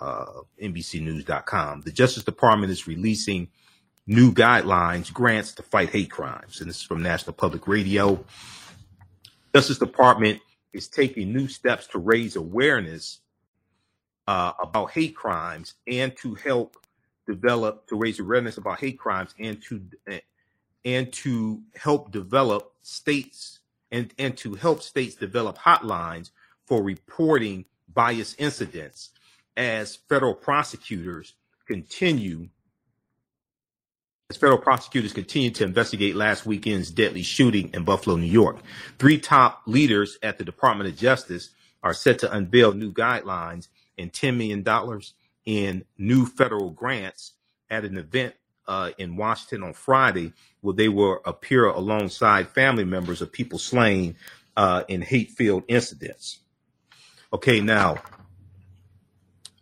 uh, NBCNews.com. The Justice Department is releasing new guidelines, grants to fight hate crimes, and this is from National Public Radio. Justice Department is taking new steps to raise awareness uh, about hate crimes and to help develop to raise awareness about hate crimes and to and to help develop states and, and to help states develop hotlines for reporting bias incidents as federal prosecutors continue as federal prosecutors continue to investigate last weekend's deadly shooting in Buffalo, New York. Three top leaders at the Department of Justice are set to unveil new guidelines and $10 million in new federal grants at an event uh, in Washington on Friday, where they will appear alongside family members of people slain uh, in hate-filled incidents. Okay, now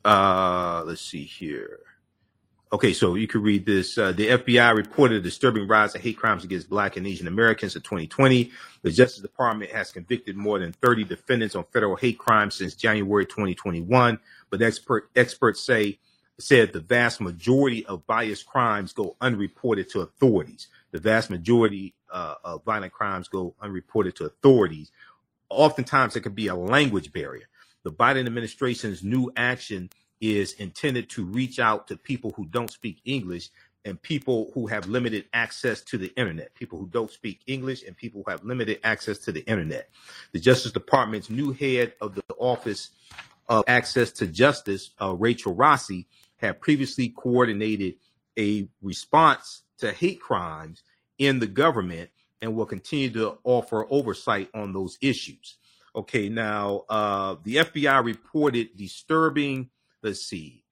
uh, let's see here. Okay, so you can read this. Uh, the FBI reported a disturbing rise of hate crimes against Black and Asian Americans in 2020. The Justice Department has convicted more than 30 defendants on federal hate crimes since January 2021. But expert, experts say said the vast majority of biased crimes go unreported to authorities. The vast majority uh, of violent crimes go unreported to authorities. Oftentimes, there could be a language barrier. The Biden administration's new action is intended to reach out to people who don't speak English and people who have limited access to the internet, people who don't speak English and people who have limited access to the internet. The Justice Department's new head of the Office of Access to Justice, uh, Rachel Rossi, had previously coordinated a response to hate crimes in the government and will continue to offer oversight on those issues. Okay, now uh, the FBI reported disturbing Let's see.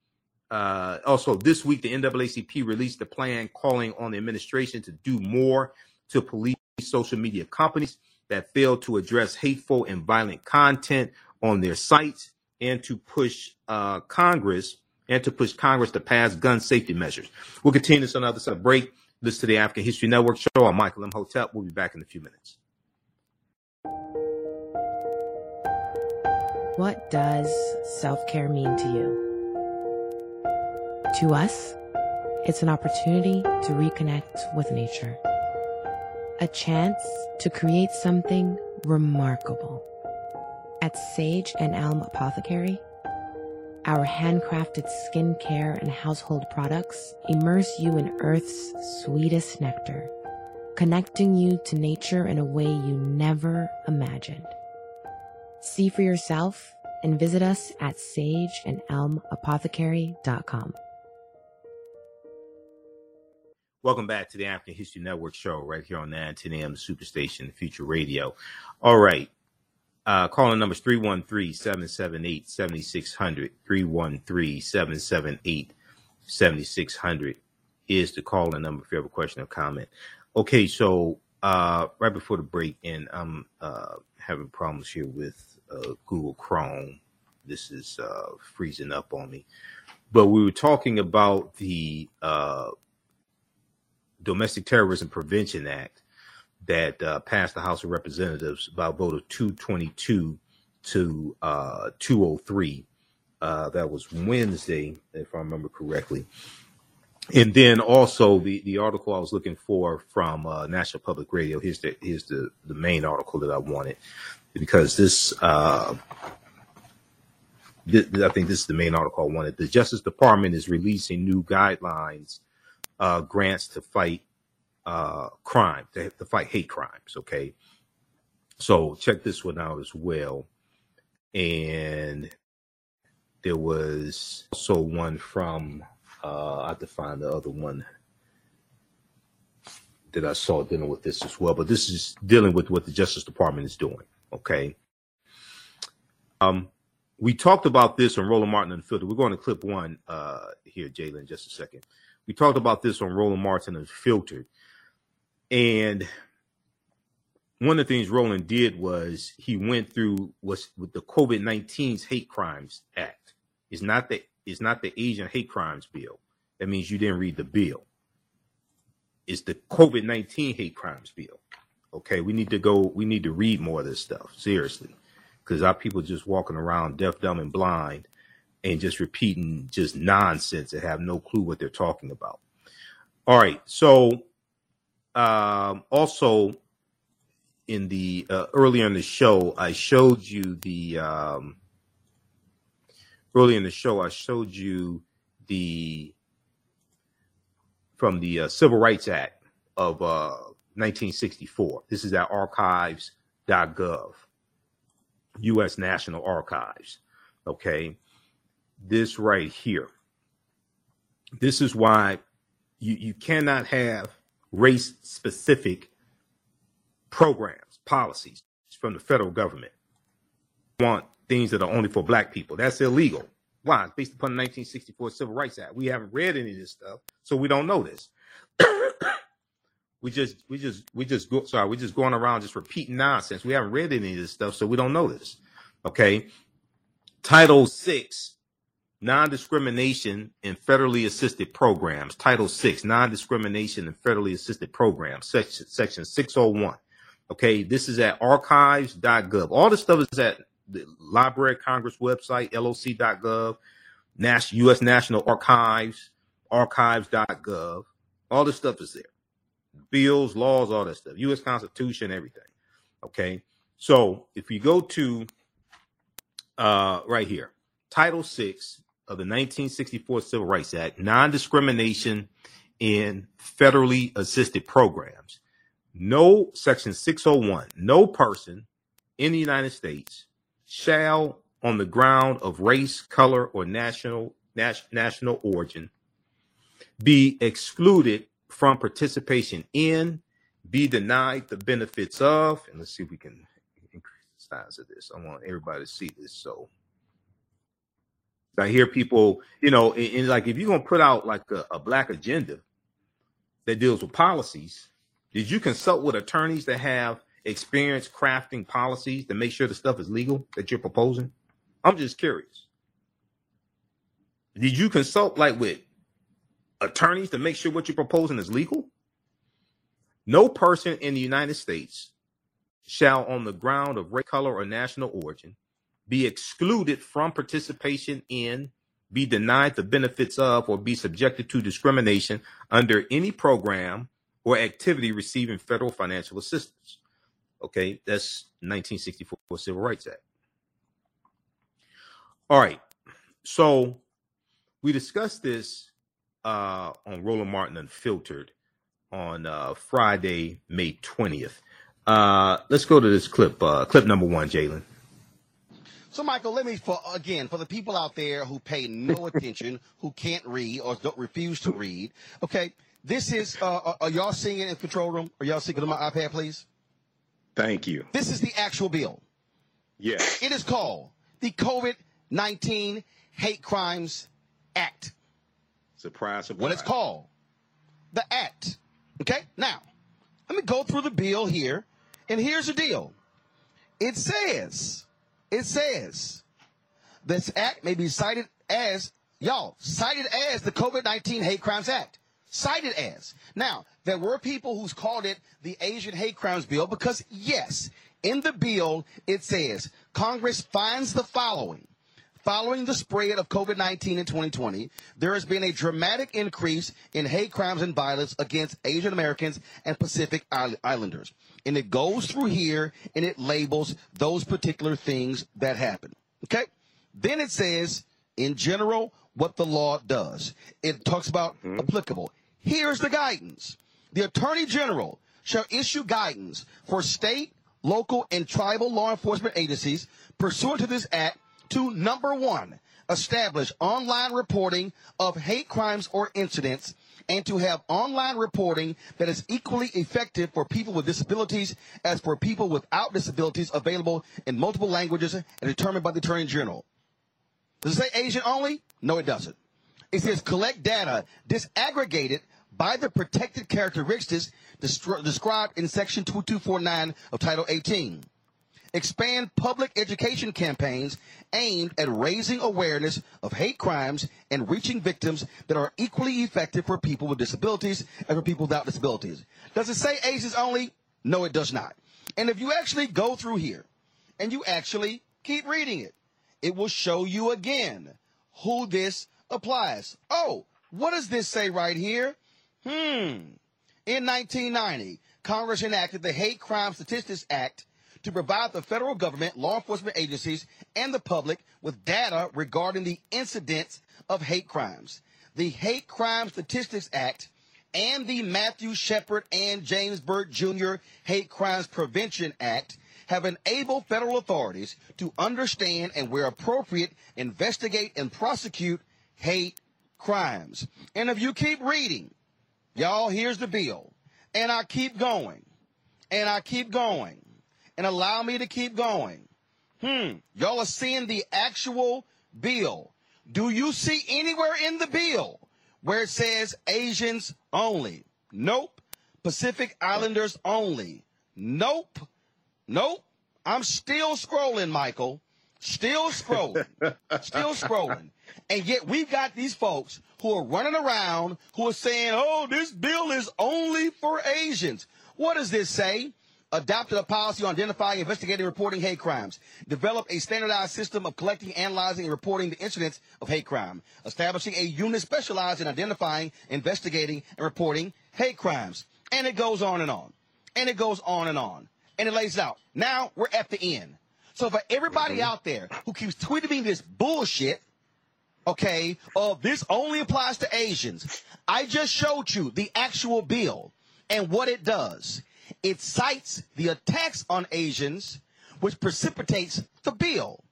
Uh, also, this week, the NAACP released a plan calling on the administration to do more to police social media companies that fail to address hateful and violent content on their sites and to push uh, Congress and to push Congress to pass gun safety measures. We'll continue this on the other side of break. This to the African History Network show. I'm Michael Imhotep. We'll be back in a few minutes. What does self care mean to you? To us, it's an opportunity to reconnect with nature, a chance to create something remarkable. At Sage and Elm Apothecary, our handcrafted skincare and household products immerse you in Earth's sweetest nectar, connecting you to nature in a way you never imagined. See for yourself and visit us at sageandelmapothecary.com. Welcome back to the African History Network show right here on 9 10 a.m. Superstation, Future Radio. All right. Uh, calling numbers 313 778 7600. 313 778 7600 is the calling number if you have a question or comment. Okay, so uh, right before the break, and I'm uh, having problems here with uh, Google Chrome. This is uh, freezing up on me. But we were talking about the uh, Domestic Terrorism Prevention Act that uh, passed the House of Representatives by a vote of 222 to uh, 203. Uh, that was Wednesday, if I remember correctly. And then also the, the article I was looking for from uh, National Public Radio. Here's the here's the, the main article that I wanted because this, uh, th- I think this is the main article I wanted. The Justice Department is releasing new guidelines, uh, grants to fight uh, crime, to, to fight hate crimes. Okay, so check this one out as well. And there was also one from uh, I have to find the other one that I saw dealing with this as well. But this is dealing with what the Justice Department is doing. Okay. Um, we talked about this on Roland Martin Unfiltered. We're going to clip one uh, here, Jalen, just a second. We talked about this on Roland Martin Unfiltered. And one of the things Roland did was he went through was with the COVID 19's Hate Crimes Act. It's not the it's not the Asian hate crimes bill. That means you didn't read the bill. It's the COVID 19 hate crimes bill. Okay, we need to go. We need to read more of this stuff seriously, because our people just walking around deaf, dumb, and blind, and just repeating just nonsense and have no clue what they're talking about. All right, so um, also in the uh, earlier in the show, I showed you the um, earlier in the show, I showed you the from the uh, Civil Rights Act of uh, 1964. This is at archives.gov, U.S. National Archives. Okay. This right here. This is why you, you cannot have race specific programs, policies from the federal government. Want things that are only for black people. That's illegal. Why? It's based upon the 1964 Civil Rights Act. We haven't read any of this stuff, so we don't know this. we just we just we just go sorry, we're just going around just repeating nonsense. We haven't read any of this stuff, so we don't know this. Okay. Title six, non-discrimination in federally assisted programs. Title six, non-discrimination in federally assisted programs, section section 601. Okay, this is at archives.gov. All this stuff is at the Library of Congress website, loc.gov, Nas- U.S. National Archives, archives.gov. All this stuff is there. Bills, laws, all that stuff. U.S. Constitution, everything. Okay. So if you go to uh, right here, Title Six of the 1964 Civil Rights Act, non-discrimination in federally assisted programs. No, Section 601, no person in the United States shall, on the ground of race, color, or national nas- national origin, be excluded from participation in, be denied the benefits of, and let's see if we can increase the size of this. I want everybody to see this. So I hear people, you know, and, and like if you're gonna put out like a, a black agenda that deals with policies, did you consult with attorneys that have experience crafting policies to make sure the stuff is legal that you're proposing? I'm just curious. Did you consult like with attorneys to make sure what you're proposing is legal? No person in the United States shall, on the ground of race, color, or national origin, be excluded from participation in, be denied the benefits of, or be subjected to discrimination under any program or activity receiving federal financial assistance. Okay, that's 1964 Civil Rights Act. All right, so we discussed this uh, on Roland Martin Unfiltered on uh, Friday, May 20th. Uh, let's go to this clip, uh, clip number one, Jalen. So, Michael, let me for again for the people out there who pay no attention, who can't read or don't refuse to read. Okay, this is. Uh, are- are y'all seeing it in the control room? Are y'all seeing it on my iPad, please? Thank you. This is the actual bill. Yes. It is called the COVID nineteen Hate Crimes Act. Surprise, surprise. What it's called, the Act. Okay, now let me go through the bill here, and here's the deal. It says, it says, this act may be cited as y'all cited as the COVID nineteen Hate Crimes Act. Cited as. Now, there were people who's called it the Asian Hate Crimes Bill because yes, in the bill it says Congress finds the following. Following the spread of COVID 19 in 2020, there has been a dramatic increase in hate crimes and violence against Asian Americans and Pacific Islanders. And it goes through here and it labels those particular things that happen. Okay? Then it says, in general, what the law does. It talks about hmm? applicable. Here's the guidance the Attorney General shall issue guidance for state, local, and tribal law enforcement agencies pursuant to this act to number one, establish online reporting of hate crimes or incidents and to have online reporting that is equally effective for people with disabilities as for people without disabilities available in multiple languages and determined by the Attorney General. Does it say Asian only? No, it doesn't. It says collect data disaggregated by the protected characteristics described in Section 2249 of Title 18. Expand public education campaigns aimed at raising awareness of hate crimes and reaching victims that are equally effective for people with disabilities and for people without disabilities. Does it say Asians only? No, it does not. And if you actually go through here and you actually keep reading it, it will show you again who this applies. Oh, what does this say right here? Hmm. In 1990, Congress enacted the Hate Crime Statistics Act to provide the federal government, law enforcement agencies, and the public with data regarding the incidents of hate crimes. The Hate Crime Statistics Act and the Matthew Shepard and James Byrd Jr. Hate Crimes Prevention Act have enabled federal authorities to understand and, where appropriate, investigate and prosecute hate crimes. And if you keep reading, Y'all, here's the bill. And I keep going. And I keep going. And allow me to keep going. Hmm. Y'all are seeing the actual bill. Do you see anywhere in the bill where it says Asians only? Nope. Pacific Islanders only. Nope. Nope. I'm still scrolling, Michael. Still scrolling. still scrolling. And yet we've got these folks who are running around who are saying, oh, this bill is only for Asians. What does this say? Adopted a policy on identifying, investigating, reporting hate crimes. developed a standardized system of collecting, analyzing, and reporting the incidents of hate crime. Establishing a unit specialized in identifying, investigating, and reporting hate crimes. And it goes on and on. And it goes on and on. And it lays out. Now we're at the end. So for everybody mm-hmm. out there who keeps tweeting me this bullshit, okay, of this only applies to Asians, I just showed you the actual bill and what it does. It cites the attacks on Asians, which precipitates the bill.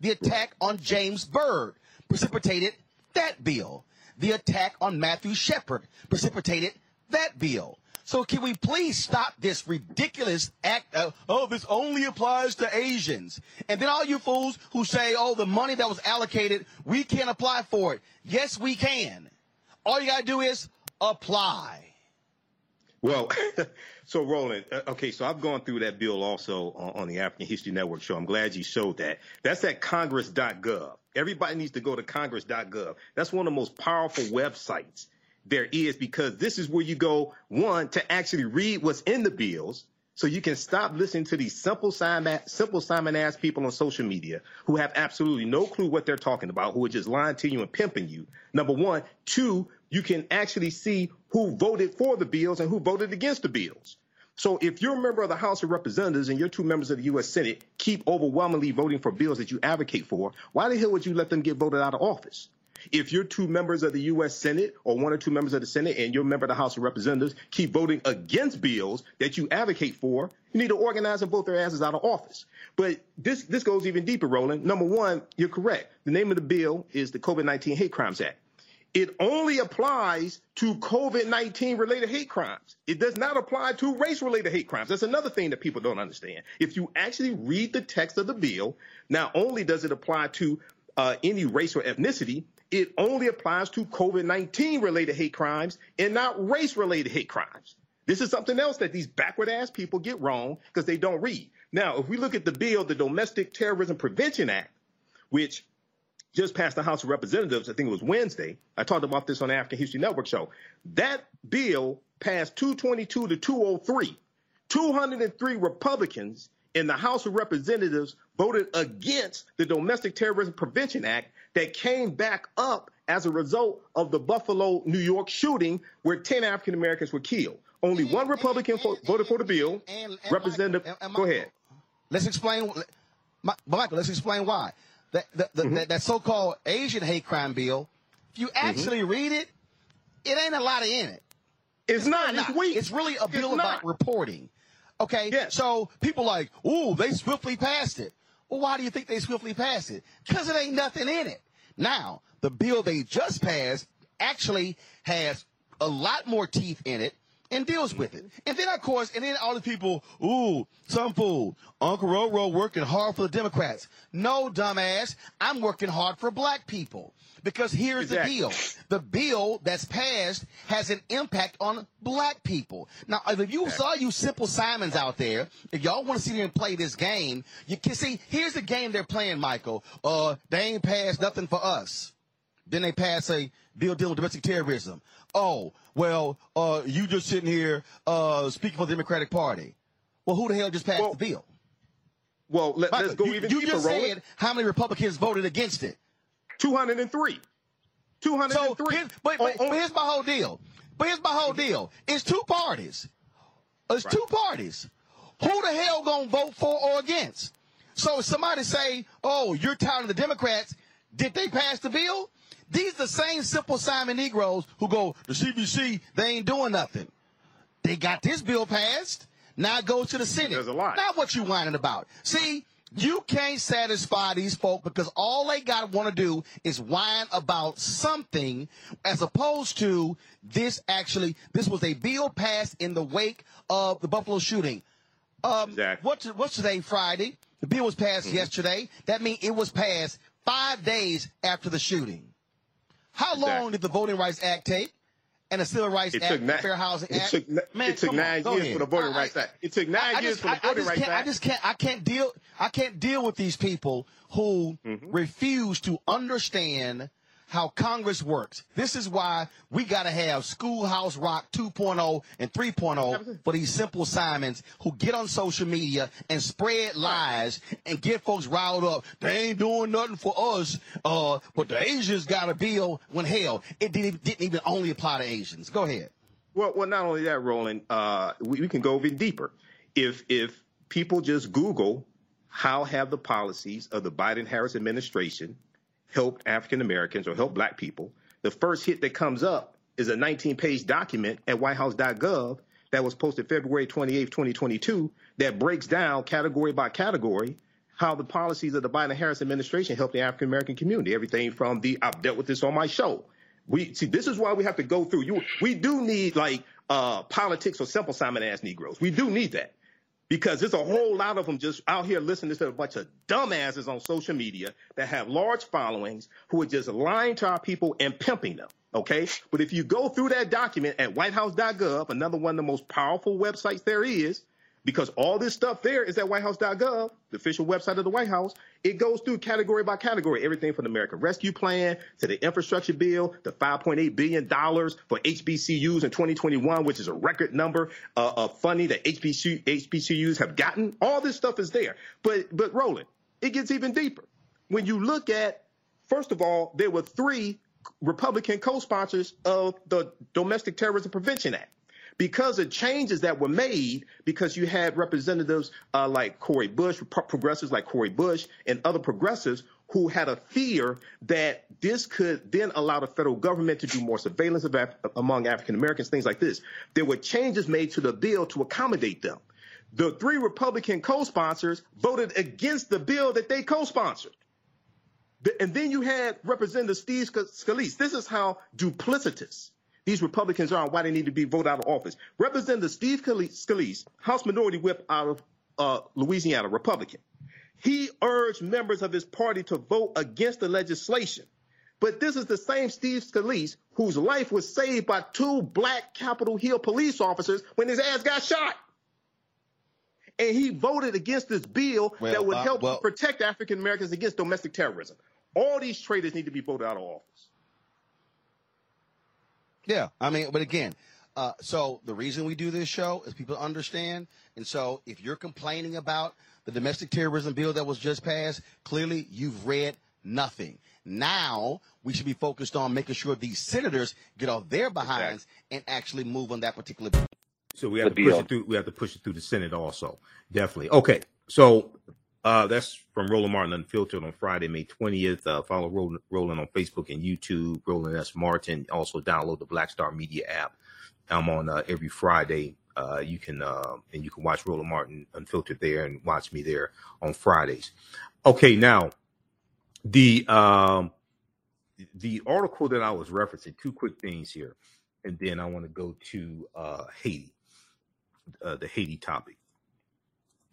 The attack on James Byrd precipitated that bill. The attack on Matthew Shepard precipitated that bill. So can we please stop this ridiculous act of, oh, this only applies to Asians. And then all you fools who say, oh, the money that was allocated, we can't apply for it. Yes, we can. All you got to do is apply. Well, so Roland, uh, okay, so I've gone through that bill also on, on, the African History Network show. I'm glad you showed that. That's at congress.gov. Everybody needs to go to congress.gov. That's one of the most powerful websites there is because this is where you go, one, to actually read what's in the bills. So you can stop listening to these simple Simon, simple Simon ass people on social media who have absolutely no clue what they're talking about, who are just lying to you and pimping you. Number one. Two, you can actually see who voted for the bills and who voted against the bills. So if you're a member of the House of Representatives and your two members of the U.S. Senate keep overwhelmingly voting for bills that you advocate for, why the hell would you let them get voted out of office? If you're two members of the U.S. Senate or one or two members of the Senate and you're a member of the House of Representatives keep voting against bills that you advocate for, you need to organize and vote their asses out of office. But this, this goes even deeper, Roland. Number one, you're correct. The name of the bill is the COVID-19 Hate Crimes Act it only applies to COVID 19 related hate crimes. It does not apply to race related hate crimes. That's another thing that people don't understand. If you actually read the text of the bill, not only does it apply to uh, any race or ethnicity, it only applies to COVID 19 related hate crimes and not race related hate crimes. This is something else that these backward ass people get wrong because they don't read. Now, if we look at the bill, the Domestic Terrorism Prevention Act, which just passed the House of Representatives. I think it was Wednesday. I talked about this on the African History Network show. That bill passed 222 to 203. 203 Republicans in the House of Representatives voted against the Domestic Terrorism Prevention Act that came back up as a result of the Buffalo, New York shooting where 10 African Americans were killed. Only and, one Republican and, and, voted for the bill. Representative, Michael, go ahead. Let's explain. Michael, let's explain why that, the, the, mm-hmm. that, that, so-called Asian hate crime bill, if you mm-hmm. actually mm-hmm. read it, it ain't a lot in it. It's, it's not. It's weak. It's really a bill about reporting. Okay. Yes. So people like, ooh, they swiftly passed it. Well, why do you think they swiftly passed it? Because it ain't nothing in it. Now, the bill they just passed actually has a lot more teeth in it and deals with it. And then, of course, and then all the people, ooh, some fool, Uncle Roro working hard for the Democrats. No, dumbass, I'm working hard for black people. Because here's exactly. the deal. The bill that's passed has an impact on black people. Now, if you saw you simple Simons out there, if y'all want to see them play this game, you can see, here's the game they're playing, Michael. Uh, they ain't passed nothing for us. Then they pass a bill dealing with domestic terrorism. Oh, well, uh, you just sitting here uh, speaking for the Democratic Party. Well, who the hell just passed well, the bill? Well, let, us go even you, deeper. You just said how many Republicans voted against it? 203. 203. So here's, but, but, but, here's my whole deal. But here's my whole deal. It's two parties. It's right. two parties. Who the hell gonna vote for or against? So if somebody say, "Oh, you're tired of the Democrats," did they pass the bill? These are the same simple Simon Negroes who go, the CBC, they ain't doing nothing. They got this bill passed. Now it goes to the Senate. There's a lot. Now what you whining about? See, You can't satisfy these folk because all they got to want to do is whine about something as opposed to this actually, this was a bill passed in the wake of the Buffalo shooting. Um, Exactly. what's, what's today, Friday? The bill was passed Mm-hmm. yesterday. That means it was passed five days after the shooting. How long did the Voting Rights Act take? And the Civil Rights It Act, took nine. Fair Housing It Act. took, ni- Man, it took on, nine years ahead. for the Voting I- Rights Act. It took nine I years just, for the I, I Voting Rights can't, I just can't. I can't deal. I can't deal with these people who Mm-hmm. refuse to understand how Congress works. This is why we got to have Schoolhouse Rock 2.0 and 3.0 for these simple Simons who get on social media and spread lies and get folks riled up. They ain't doing nothing for us, uh, but the Asians got a bill when hell it didn't, didn't even only apply to Asians. Go ahead. Well, well, not only that, Roland, uh, we, we can go even deeper. If if people just Google how have the policies of the Biden-Harris administration helped African Americans or helped Black people, the first hit that comes up is a 19-page document at WhiteHouse.gov that was posted February 28, 2022, that breaks down category by category how the policies of the Biden-Harris administration helped the African American community. Everything from the I've dealt with this on my show. We see this is why we have to go through. You we do need like uh politics or simple Simon ass Negroes. We do need that. Because there's a whole lot of them just out here listening to a bunch of dumbasses on social media that have large followings who are just lying to our people and pimping them. Okay. But if you go through that document at whitehouse.gov, another one of the most powerful websites there is, because all this stuff there is at whitehouse.gov, the official website of the White House. It goes through category by category, everything from the American Rescue Plan to the infrastructure bill, the $5.8 billion for HBCUs in 2021, which is a record number uh, of funding that HBCU, HBCUs have gotten. All this stuff is there. But, but Roland, it gets even deeper. When you look at, first of all, there were three Republican co-sponsors of the Domestic Terrorism Prevention Act because of changes that were made, because you had representatives uh, like Cori Bush, progressives like Cori Bush, and other progressives who had a fear that this could then allow the federal government to do more surveillance Af- among African Americans, things like this. There were changes made to the bill to accommodate them. The three Republican co-sponsors voted against the bill that they co-sponsored. And then you had Representative Steve Scalise. This is how duplicitous these Republicans are and why they need to be voted out of office. Representative Steve Scalise, House Minority Whip out of uh, Louisiana, Republican. He urged members of his party to vote against the legislation. But this is the same Steve Scalise whose life was saved by two black Capitol Hill police officers when his ass got shot. And he voted against this bill Well, that would uh, help well- protect African Americans against domestic terrorism. All these traitors need to be voted out of office. Yeah, I mean, but again, uh, so the reason we do this show is people understand. And so if you're complaining about the domestic terrorism bill that was just passed, clearly you've read nothing. Now we should be focused on making sure these senators get off their behinds and actually move on that particular bill. So we have The to push it through. We have to push it through the Senate also. Definitely. Okay. So uh, that's from Roland Martin Unfiltered on Friday, May 20th. Uh, follow Roland, Roland on Facebook and YouTube. Roland S. Martin. Also download the Black Star Media app. I'm on uh, every Friday. Uh, you can uh, and you can watch Roland Martin Unfiltered there and watch me there on Fridays. Okay. Now the um, the article that I was referencing. Two quick things here, and then I want to go to uh, Haiti the Haiti topic.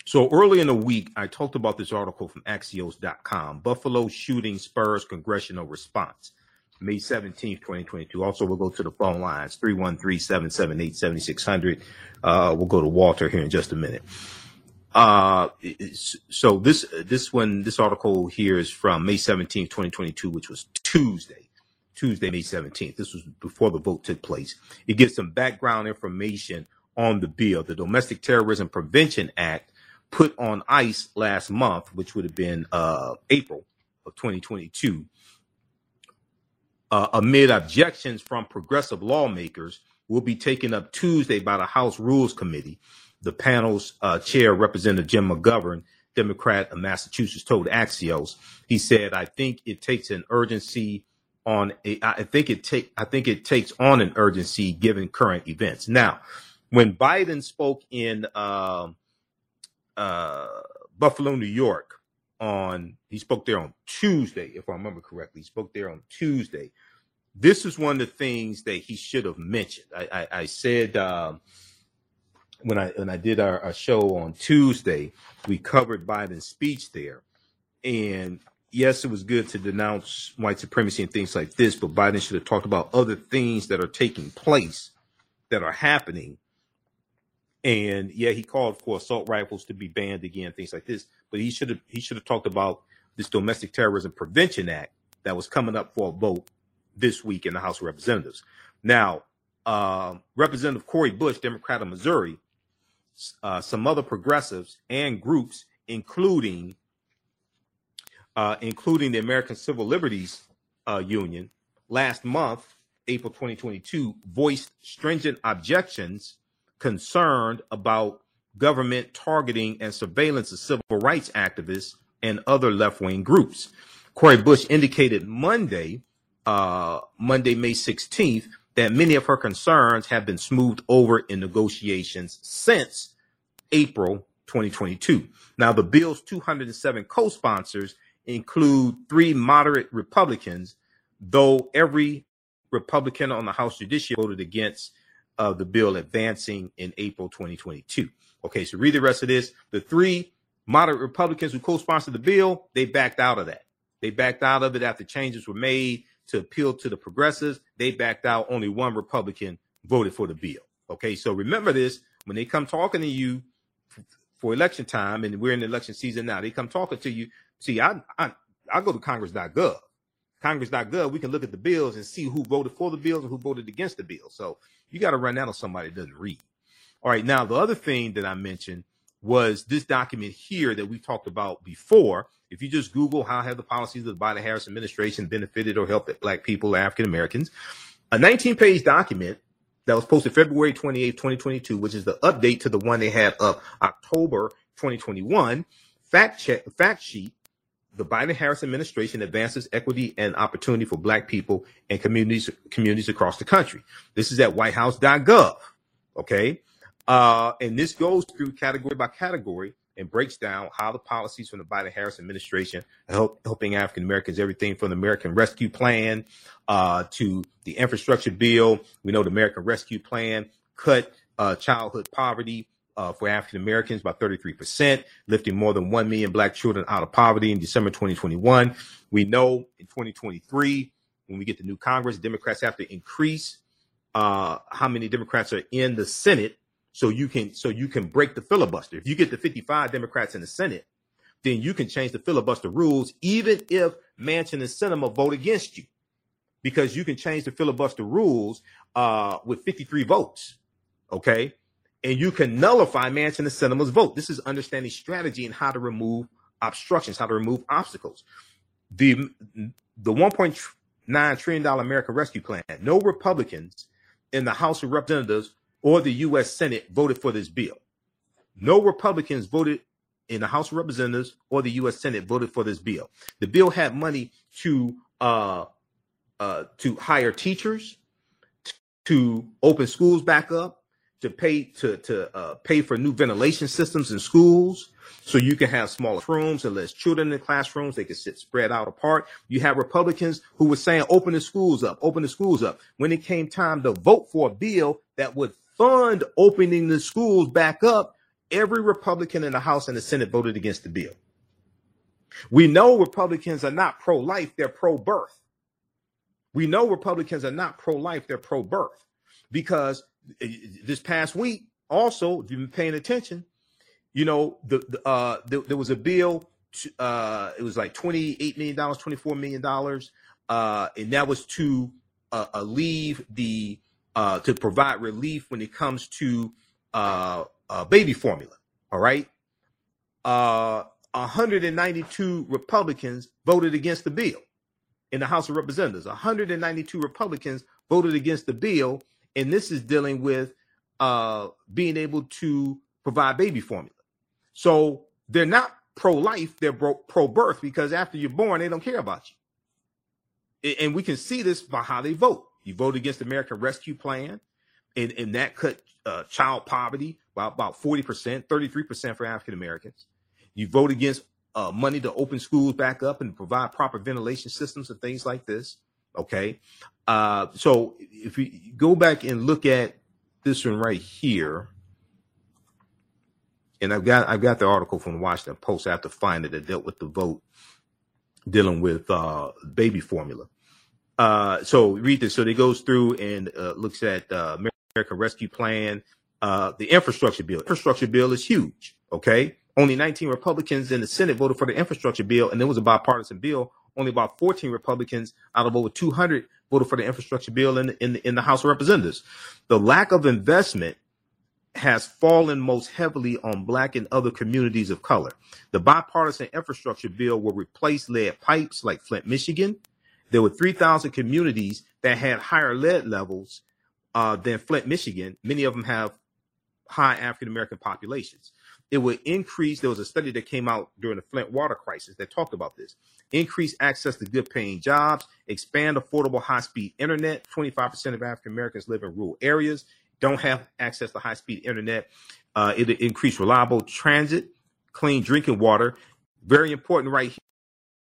So early in the week, I talked about this article from Axios.com. Buffalo shooting spurs congressional response. May 17th, 2022. Also, we'll go to the phone lines, 313-778-7600. Uh, we'll go to Walter here in just a minute. Uh, so this, this one, this article here is from May 17th, 2022, which was Tuesday. Tuesday, May 17th. This was before the vote took place. It gives some background information on the bill. The Domestic Terrorism Prevention Act put on ice last month, which would have been uh, April of 2022, uh, amid objections from progressive lawmakers, will be taken up Tuesday by the House Rules Committee. The panel's uh, chair, Representative Jim McGovern, Democrat of Massachusetts, told Axios, he said, "I think it takes an urgency on. A, I think it take. I think it takes on an urgency given current events." Now, when Biden spoke in um uh, Buffalo, New York, on he spoke there on Tuesday, if I remember correctly. He spoke there on Tuesday. This is one of the things that he should have mentioned. I, I, I said um, when I when I did our, our show on Tuesday, we covered Biden's speech there, and yes, it was good to denounce white supremacy and things like this, but Biden should have talked about other things that are taking place that are happening. And yeah, he called for assault rifles to be banned again, things like this. But he should have he should have talked about this Domestic Terrorism Prevention Act that was coming up for a vote this week in the House of Representatives. Now, uh, Representative Cori Bush, Democrat of Missouri, uh, some other progressives and groups, including uh, including the American Civil Liberties uh, Union, last month, April 2022, voiced stringent objections concerned about government targeting and surveillance of civil rights activists and other left wing groups. Cori Bush indicated Monday, uh, Monday, May 16th, that many of her concerns have been smoothed over in negotiations since April 2022. Now, the bill's 207 co sponsors include three moderate Republicans, though every Republican on the House Judiciary voted against uh, the bill advancing in April 2022. Okay, so read the rest of this. The three moderate Republicans who co-sponsored the bill, they backed out of that. They backed out of it after changes were made to appeal to the progressives. They backed out. Only one Republican voted for the bill. Okay, so remember this when they come talking to you for election time, and we're in election season now. They come talking to you. See, I I, I go to Congress.gov. Congress.gov, we can look at the bills and see who voted for the bills and who voted against the bill. So you got to run out on somebody that doesn't read. All right. Now, the other thing that I mentioned was this document here that we talked about before. If you just Google how have the policies of the Biden Harris administration benefited or helped black people, African Americans, a 19 page document that was posted February 28, 2022, which is the update to the one they had up October 2021 fact check fact sheet the Biden Harris administration advances equity and opportunity for black people and communities communities across the country. This is at whitehouse.gov. Okay. Uh, and this goes through category by category and breaks down how the policies from the Biden Harris administration help helping African Americans, everything from the American Rescue Plan uh, to the infrastructure bill. We know the American Rescue Plan cut uh, childhood poverty uh, for African Americans by 33%, lifting more than 1 million black children out of poverty in December 2021. We know in 2023, when we get the new Congress, Democrats have to increase uh, how many Democrats are in the Senate so you can so you can break the filibuster. If you get the 55 Democrats in the Senate, then you can change the filibuster rules, even if Manchin and Sinema vote against you, because you can change the filibuster rules uh, with 53 votes. Okay, and you can nullify Manchin and Sinema's vote. This is understanding strategy and how to remove obstructions, how to remove obstacles. The the 1.9 trillion dollar American Rescue Plan. No Republicans in the House of Representatives or the U.S. Senate voted for this bill. No Republicans voted in the House of Representatives or the U.S. Senate voted for this bill. The bill had money to uh, uh, to hire teachers, to open schools back up, to pay to to uh, pay for new ventilation systems in schools. So you can have smaller rooms and less children in the classrooms. They can sit spread out apart. You have republicans who were saying open the schools up open the schools up. When it came time to vote for a bill that would fund opening the schools back up every republican in the house and the senate voted against the bill. We know republicans are not pro-life they're pro-birth. We know republicans are not pro-life they're pro-birth because this past week, also, if you've been paying attention, you know, the, the uh, there, there was a bill. To, uh, it was like twenty eight million dollars, twenty four million dollars, uh, and that was to uh, uh, leave the uh, to provide relief when it comes to uh, uh, baby formula. All right, uh, 192 Republicans voted against the bill in the House of Representatives. 192 Republicans voted against the bill and this is dealing with uh, being able to provide baby formula. So they're not pro-life; they're pro-birth because after you're born, they don't care about you. And we can see this by how they vote. You vote against the American Rescue Plan, and, and that cut uh, child poverty by about 40%, 33% for African Americans. You vote against uh, money to open schools back up and provide proper ventilation systems and things like this. Okay. Uh, so if we go back and look at this one right here, and I've got I've got the article from the Washington Post. I have to find it that dealt with the vote dealing with uh, baby formula. Uh, so read this. So it goes through and uh, looks at uh, American Rescue Plan, uh, the infrastructure bill. Infrastructure bill is huge. Okay, only 19 Republicans in the Senate voted for the infrastructure bill, and it was a bipartisan bill. Only about 14 Republicans out of over 200 voted for the infrastructure bill in the, in in the House of Representatives. The lack of investment has fallen most heavily on black and other communities of color. The bipartisan infrastructure bill will replace lead pipes like Flint, Michigan. There were 3,000 communities that had higher lead levels uh, than Flint, Michigan. Many of them have high African American populations. It would increase. There was a study that came out during the Flint water crisis that talked about this. Increase access to good paying jobs, expand affordable high speed internet. 25% of African Americans live in rural areas, don't have access to high speed internet. Uh, it increase reliable transit, clean drinking water. Very important right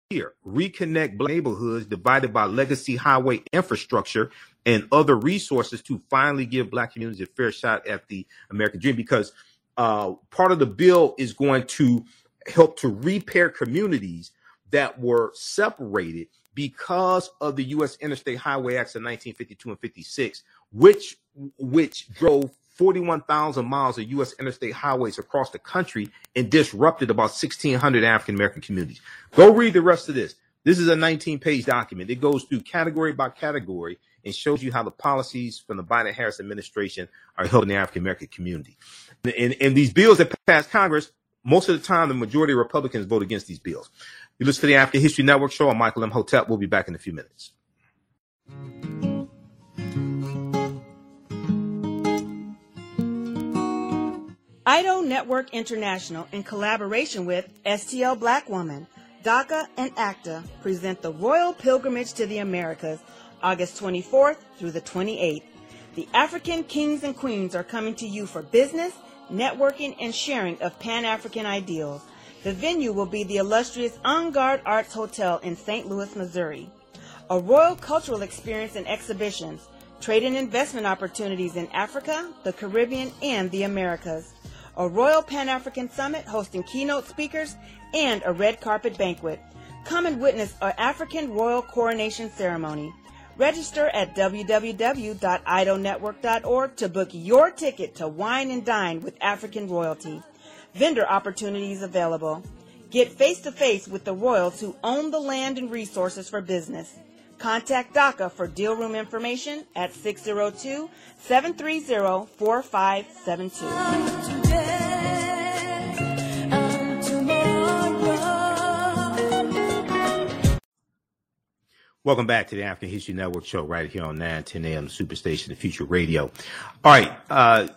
here. Reconnect neighborhoods divided by legacy highway infrastructure and other resources to finally give black communities a fair shot at the American dream because uh, part of the bill is going to help to repair communities that were separated because of the U.S. Interstate Highway Acts of 1952 and 56, which which drove 41,000 miles of U.S. interstate highways across the country and disrupted about 1,600 African American communities. Go read the rest of this. This is a 19 page document. It goes through category by category and shows you how the policies from the Biden Harris administration are helping the African American community. And, and these bills that pass Congress, most of the time, the majority of Republicans vote against these bills. You listen to the African History Network show. I'm Michael Imhotep. We'll be back in a few minutes. IDO Network International, in collaboration with STL Black Woman, DACA, and ACTA, present the Royal Pilgrimage to the Americas August 24th through the 28th. The African kings and queens are coming to you for business, networking, and sharing of Pan African ideals. The venue will be the illustrious Angad Arts Hotel in St. Louis, Missouri. A royal cultural experience and exhibitions, trade and investment opportunities in Africa, the Caribbean, and the Americas. A Royal Pan African Summit hosting keynote speakers and a red carpet banquet. Come and witness an African royal coronation ceremony. Register at www.idonetwork.org to book your ticket to wine and dine with African royalty. Vendor opportunities available. Get face to face with the royals who own the land and resources for business. Contact DACA for deal room information at 602 730 4572. Welcome back to the African History Network show right here on 9 10 a.m. Superstation, the Future Radio. All right. Uh,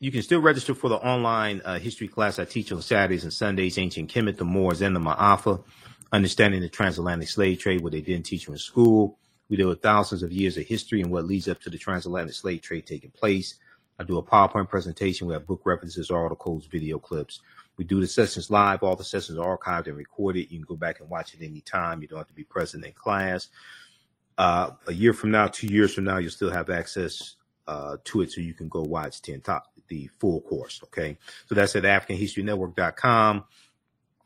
you can still register for the online uh, history class I teach on Saturdays and Sundays, Ancient Kemet, the Moors, and the Ma'afa, understanding the transatlantic slave trade, what they didn't teach you in school. We deal with thousands of years of history and what leads up to the transatlantic slave trade taking place. I do a PowerPoint presentation. We have book references, articles, video clips. We do the sessions live. All the sessions are archived and recorded. You can go back and watch it anytime. You don't have to be present in class. Uh, a year from now, two years from now, you'll still have access uh, to it so you can go watch 10 top, the full course. Okay. So that's at AfricanHistoryNetwork.com.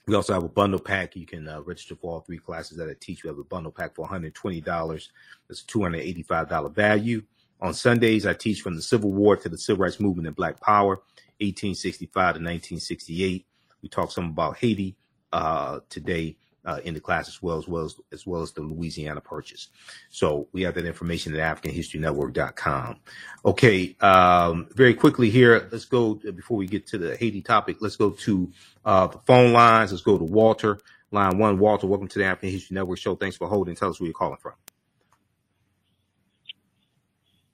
We also have a bundle pack. You can uh, register for all three classes that I teach. We have a bundle pack for $120. That's a $285 value. On Sundays, I teach from the Civil War to the Civil Rights Movement and Black Power. 1865 to 1968. We talked some about Haiti uh, today uh, in the class as well as well as, as well as the Louisiana Purchase. So we have that information at AfricanHistoryNetwork.com. Okay, um, very quickly here, let's go before we get to the Haiti topic. Let's go to uh, the phone lines. Let's go to Walter, line one. Walter, welcome to the African History Network show. Thanks for holding. Tell us where you're calling from.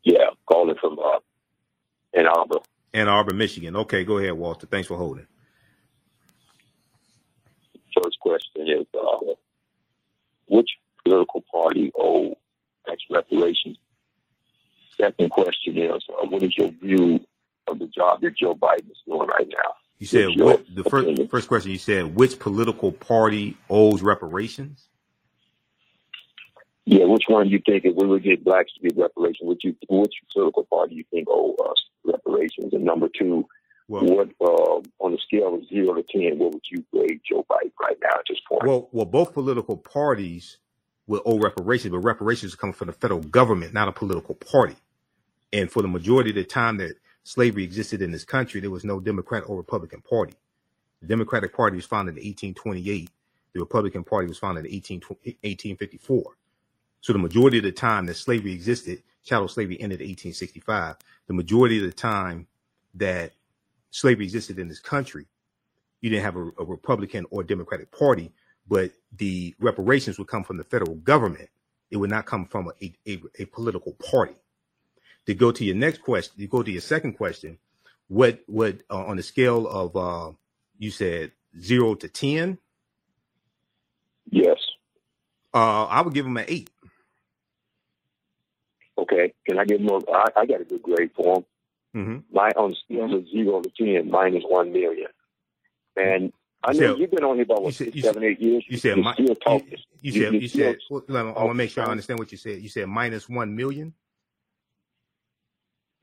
Yeah, calling from uh, Ann Arbor. Ann Arbor, Michigan. Okay, go ahead, Walter. Thanks for holding. First question is uh, which political party owes tax reparations? Second question is uh, what is your view of the job that Joe Biden is doing right now? You said what the first opinion? first question you said which political party owes reparations? Yeah, which one do you think if we would get blacks to get reparations, which you which political party do you think owe us reparations? And number two, Well, what uh, on a scale of zero to ten, what would you grade Joe Biden right now at this point? well, well, both political parties will owe reparations, but reparations come from the federal government, not a political party. And for the majority of the time that slavery existed in this country, there was no Democrat or Republican Party. The Democratic Party was founded in 1828. The Republican Party was founded in 18, 1854. So the majority of the time that slavery existed, chattel slavery ended in 1865. The majority of the time that slavery existed in this country, you didn't have a, a Republican or Democratic Party, but the reparations would come from the federal government. It would not come from a, a, a political party. To go to your next question, to go to your second question, what what uh, on the scale of uh, you said zero to ten, yes. uh, I would give him an eight. Okay. Can I give him? A, I, I got a good grade for him. Mm-hmm. My on a scale of zero to ten, minus one million. And I You know said- you've been on here about you what said- six, you seven, eight years. You said You're mi- still you, talking. you You- said you you still said. Well, I want to make sure I understand what you said. You said minus one million.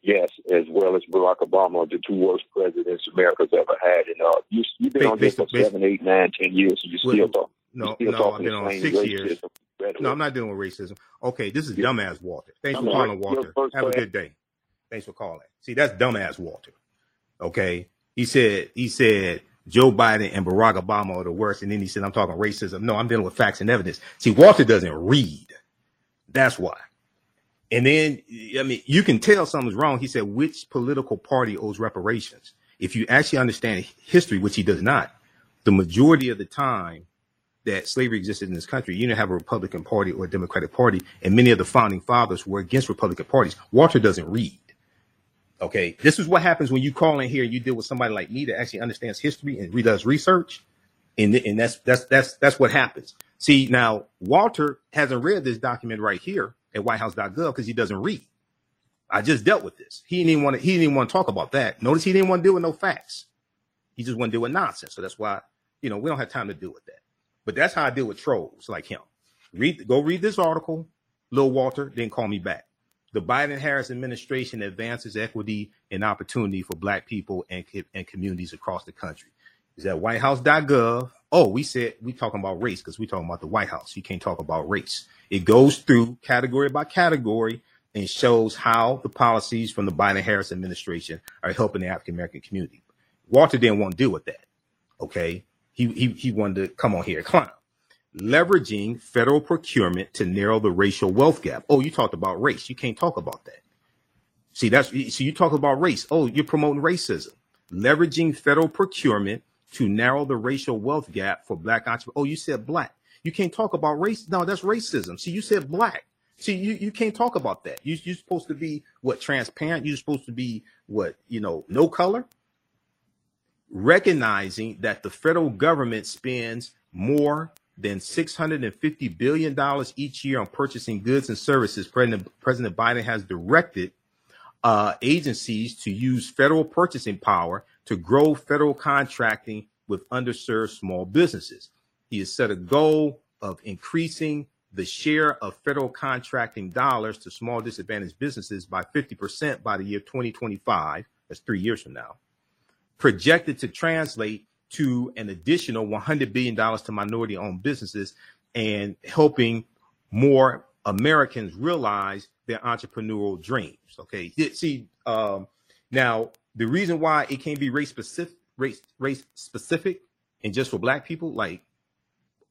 Yes, as well as Barack Obama, the two worst presidents America's ever had. And uh, you, you've been Ba- on here based- for based- seven, eight, nine, ten years, and you Well, still talk. No, you still no, I've been on six years. racism rhetoric. No, I'm not dealing with racism. Okay, this is Yeah. dumbass Walter. Thanks for calling. Walter. Have a good day. Thanks for calling. See, that's dumbass Walter. Okay, he said he said Joe Biden and Barack Obama are the worst, and then he said I'm talking racism. No, I'm dealing with facts and evidence. See, Walter doesn't read. That's why. And then, I mean, you can tell something's wrong. He said, which political party owes reparations? If you actually understand history, which he does not, the majority of the time that slavery existed in this country, you didn't have a Republican Party or a Democratic Party, and many of the founding fathers were against Republican parties. Walter doesn't read. Okay, this is what happens when you call in here and you deal with somebody like me that actually understands history and does research, and and that's that's that's that's what happens. See, now Walter hasn't read this document right here at WhiteHouse.gov because he doesn't read. I just dealt with this. He didn't even want to. He didn't want to talk about that. Notice he didn't want to deal with no facts. He just want to deal with nonsense. So that's why you know we don't have time to deal with that. But that's how I deal with trolls like him. Read, go read this article, Lil Walter. Then call me back. The Biden Harris administration advances equity and opportunity for Black people and and communities across the country. Is that WhiteHouse.gov. Oh, we said we talking about race because we talking about the White House. You can't talk about race. It goes through category by category and shows how the policies from the Biden Harris administration are helping the African American community. Walter didn't want to deal with that. Okay. He, he, he wanted to come on here, clown. Leveraging federal procurement to narrow the racial wealth gap. Oh, you talked about race. You can't talk about that. See, that's so you talk about race. Oh, you're promoting racism. Leveraging federal procurement to narrow the racial wealth gap for black entrepreneurs. Oh, you said black. You can't talk about race. No, that's racism. See, you said black. See, you, you can't talk about that. You, you're supposed to be what transparent. You're supposed to be what, you know, no color. Recognizing that the federal government spends more than $650 billion each year on purchasing goods and services, President, President Biden has directed uh, agencies to use federal purchasing power to grow federal contracting with underserved small businesses. He has set a goal of increasing the share of federal contracting dollars to small disadvantaged businesses by 50% by the year 2025. That's three years from now. Projected to translate to an additional $100 billion to minority owned businesses and helping more Americans realize their entrepreneurial dreams. Okay. See, um, now the reason why it can't be race specific, race, race specific and just for black people, like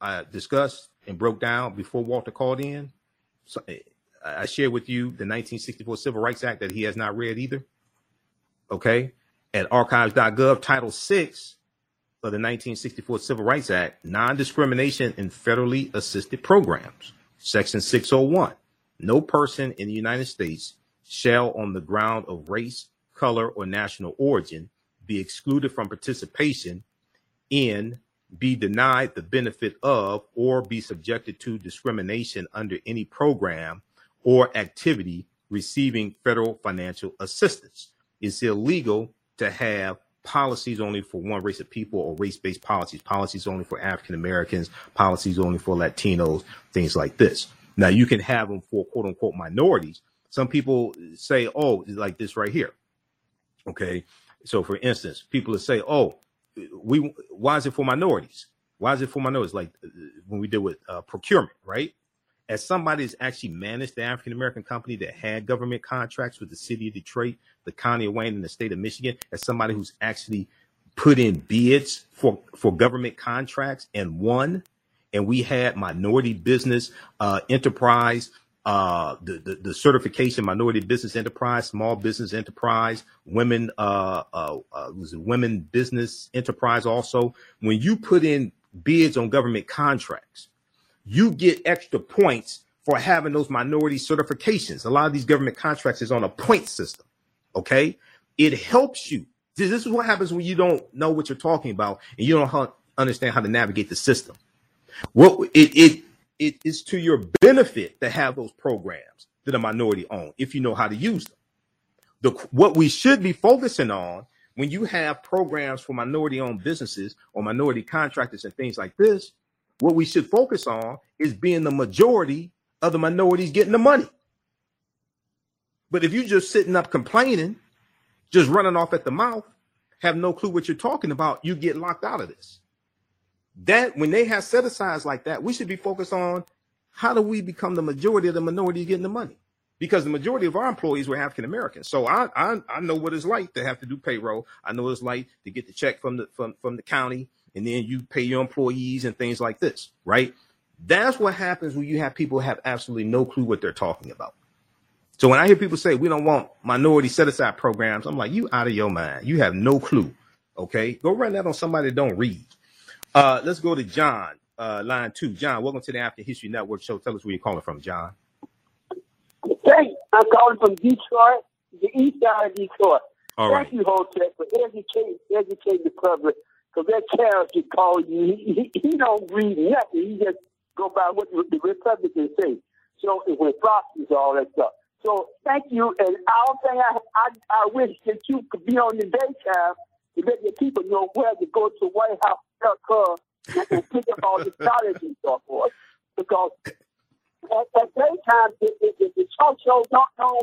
I discussed and broke down before Walter called in. So I shared with you the 1964 Civil Rights Act that he has not read either. Okay. At archives.gov, Title VI of the 1964 Civil Rights Act, non discrimination in federally assisted programs. Section 601 No person in the United States shall, on the ground of race, color, or national origin, be excluded from participation in, be denied the benefit of, or be subjected to discrimination under any program or activity receiving federal financial assistance. It's illegal to have policies only for one race of people or race based policies, policies only for African Americans, policies only for Latinos, things like this. Now you can have them for quote unquote minorities. Some people say, oh, like this right here. Okay. So for instance, people say, oh, we, why is it for minorities? Why is it for minorities? Like uh, when we deal with uh, procurement, right? As somebody that's actually managed the African American company that had government contracts with the city of Detroit, the county of Wayne, and the state of Michigan, as somebody who's actually put in bids for, for government contracts and won, and we had minority business uh, enterprise uh, the, the, the certification minority business enterprise, small business enterprise, women uh, uh, uh was it women business enterprise also. When you put in bids on government contracts, you get extra points for having those minority certifications. A lot of these government contracts is on a point system. Okay, it helps you. This is what happens when you don't know what you're talking about and you don't understand how to navigate the system. What it it it is to your benefit to have those programs that are minority owned if you know how to use them. The, what we should be focusing on when you have programs for minority owned businesses or minority contractors and things like this, what we should focus on is being the majority of the minorities getting the money. But if you're just sitting up complaining, just running off at the mouth, have no clue what you're talking about, you get locked out of this that when they have set asides like that, we should be focused on how do we become the majority of the minorities getting the money? Because the majority of our employees were African Americans. So I, I I know what it's like to have to do payroll. I know what it's like to get the check from the from, from the county and then you pay your employees and things like this, right? That's what happens when you have people have absolutely no clue what they're talking about. So when I hear people say we don't want minority set aside programs, I'm like, you out of your mind. You have no clue. Okay. Go run that on somebody that don't read. Uh, let's go to John, uh, line two. John, welcome to the African History Network show. Tell us where you're calling from, John. Thanks. I'm calling from Detroit, the east side of Detroit. All Thank right. you, Hotep, for educating educate the public. Because that character called you, he, he, he don't read nothing. He just go by what the Republicans say. So it was Frosties, all that stuff. So thank you. And I don't think I, I, I wish that you could be on the daytime to let the people know where to go to White House her and pick up all the knowledge and so forth. Because at, at daytime, the, the, the, the talk shows don't know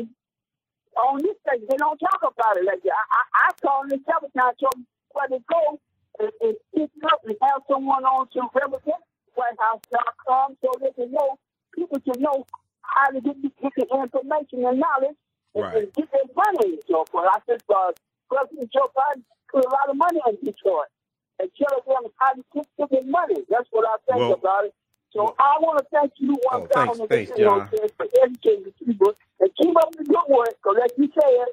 on this thing. They don't talk about it like that. I, I, I call the Sabotage show where to go and, and pick up and have someone on to represent WhiteHouse.com so they can know, people can know how to get, get the information and knowledge and, Right. and get their money so forth. I think uh, President Joe Biden put a lot of money in Detroit and tell them how to get their money. That's what I think Well- about it. So I want to thank you one Oh, time thanks- and thanks, you know, John. for educating the people and keep up the good work. Because like you said,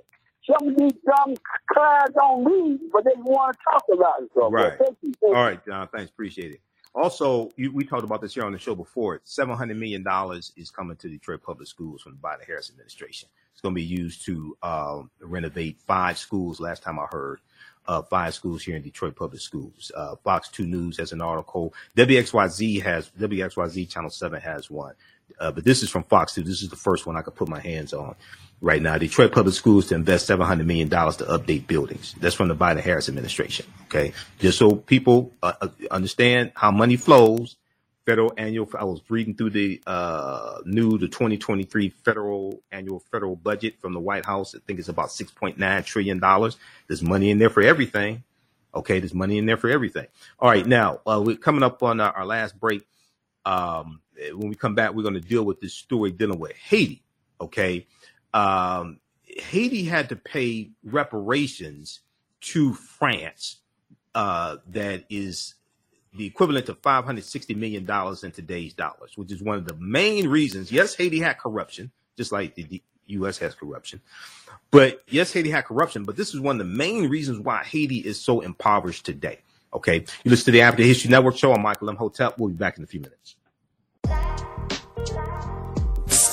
some of these dumb crowds don't read, but they want to talk about it. So Right. thank you. Thank All right, John. Thanks. Appreciate it. Also, you, we talked about this here on the show before. Seven hundred million dollars is coming to Detroit public schools from the Biden Harris administration. It's going to be used to um, renovate five schools. Last time I heard, uh, five schools here in Detroit public schools. Uh, Fox Two News has an article. WXYZ has WXYZ Channel Seven has one, uh, but this is from Fox Two. This is the first one I could put my hands on right now. Detroit Public Schools to invest seven hundred million dollars to update buildings. That's from the Biden Harris administration. Okay, just so people uh, uh, understand how money flows. Federal annual. I was reading through the uh, new the 2023 federal annual federal budget from the White House. I think it's about 6.9 trillion dollars. There's money in there for everything. Okay, there's money in there for everything. All right, now uh, we're coming up on our, our last break. Um, when we come back, we're going to deal with this story dealing with Haiti. Okay, um, Haiti had to pay reparations to France uh, that is the equivalent of $560 million in today's dollars, which is one of the main reasons. Yes, Haiti had corruption, just like the U.S. has corruption. But yes, Haiti had corruption, but this is one of the main reasons why Haiti is so impoverished today. Okay. You listen to the African History Network show. I'm Michael Imhotep. We'll be back in a few minutes.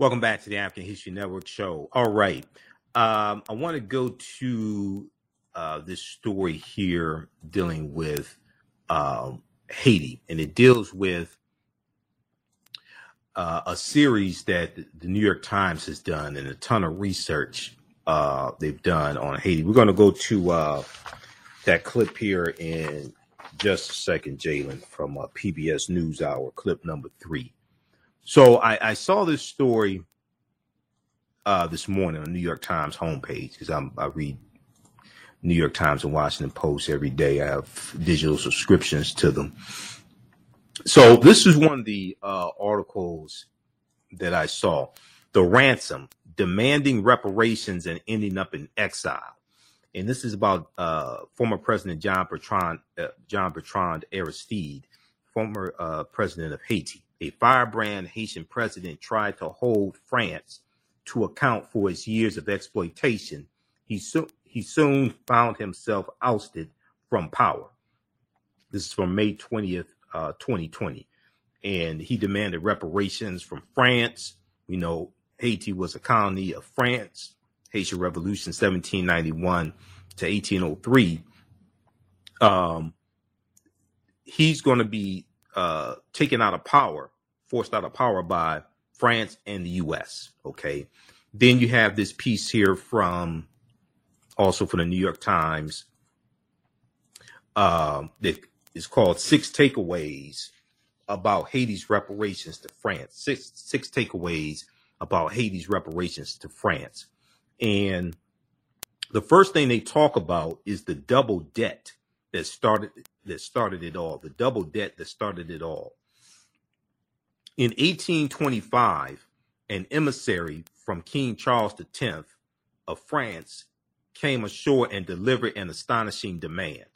Welcome back to the African History Network show. All right. Um, I want to go to uh, this story here dealing with um, Haiti, and it deals with uh, a series that the New York Times has done and a ton of research uh, they've done on Haiti. We're going to go to uh, that clip here in just a second, Jalen, from uh, PBS NewsHour, clip number three. So I, I saw this story uh, this morning on New York Times homepage because I read New York Times and Washington Post every day. I have digital subscriptions to them. So this is one of the uh, articles that I saw. The ransom demanding reparations and ending up in exile. And this is about uh, former President John Bertrand, uh, John Bertrand Aristide, former uh, president of Haiti a firebrand Haitian president tried to hold France to account for its years of exploitation, he, so- he soon found himself ousted from power. This is from May 20th, uh, 2020. And he demanded reparations from France. We know Haiti was a colony of France. Haitian Revolution 1791 to 1803. Um, he's going to be uh, taken out of power, forced out of power by France and the U.S. Okay, then you have this piece here from also from the New York Times um, that is called Six Takeaways about Haiti's reparations to France. Six six takeaways about Haiti's reparations to France, and the first thing they talk about is the double debt that started that started it all, the double debt that started it all. In 1825, an emissary from King Charles X of France came ashore and delivered an astonishing demand.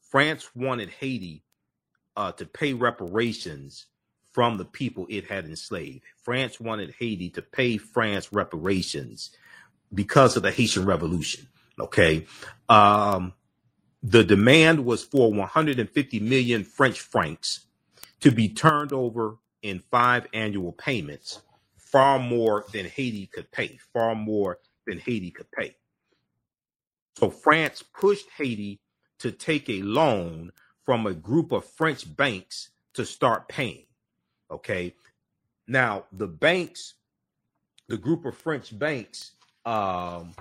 France wanted Haiti uh, to pay reparations from the people it had enslaved. France wanted Haiti to pay France reparations because of the Haitian Revolution. Okay. Um, the demand was for 150 million French francs to be turned over in five annual payments, far more than Haiti could pay, far more than Haiti could pay. So France pushed Haiti to take a loan from a group of French banks to start paying. Okay. Now, the banks, the group of French banks, um,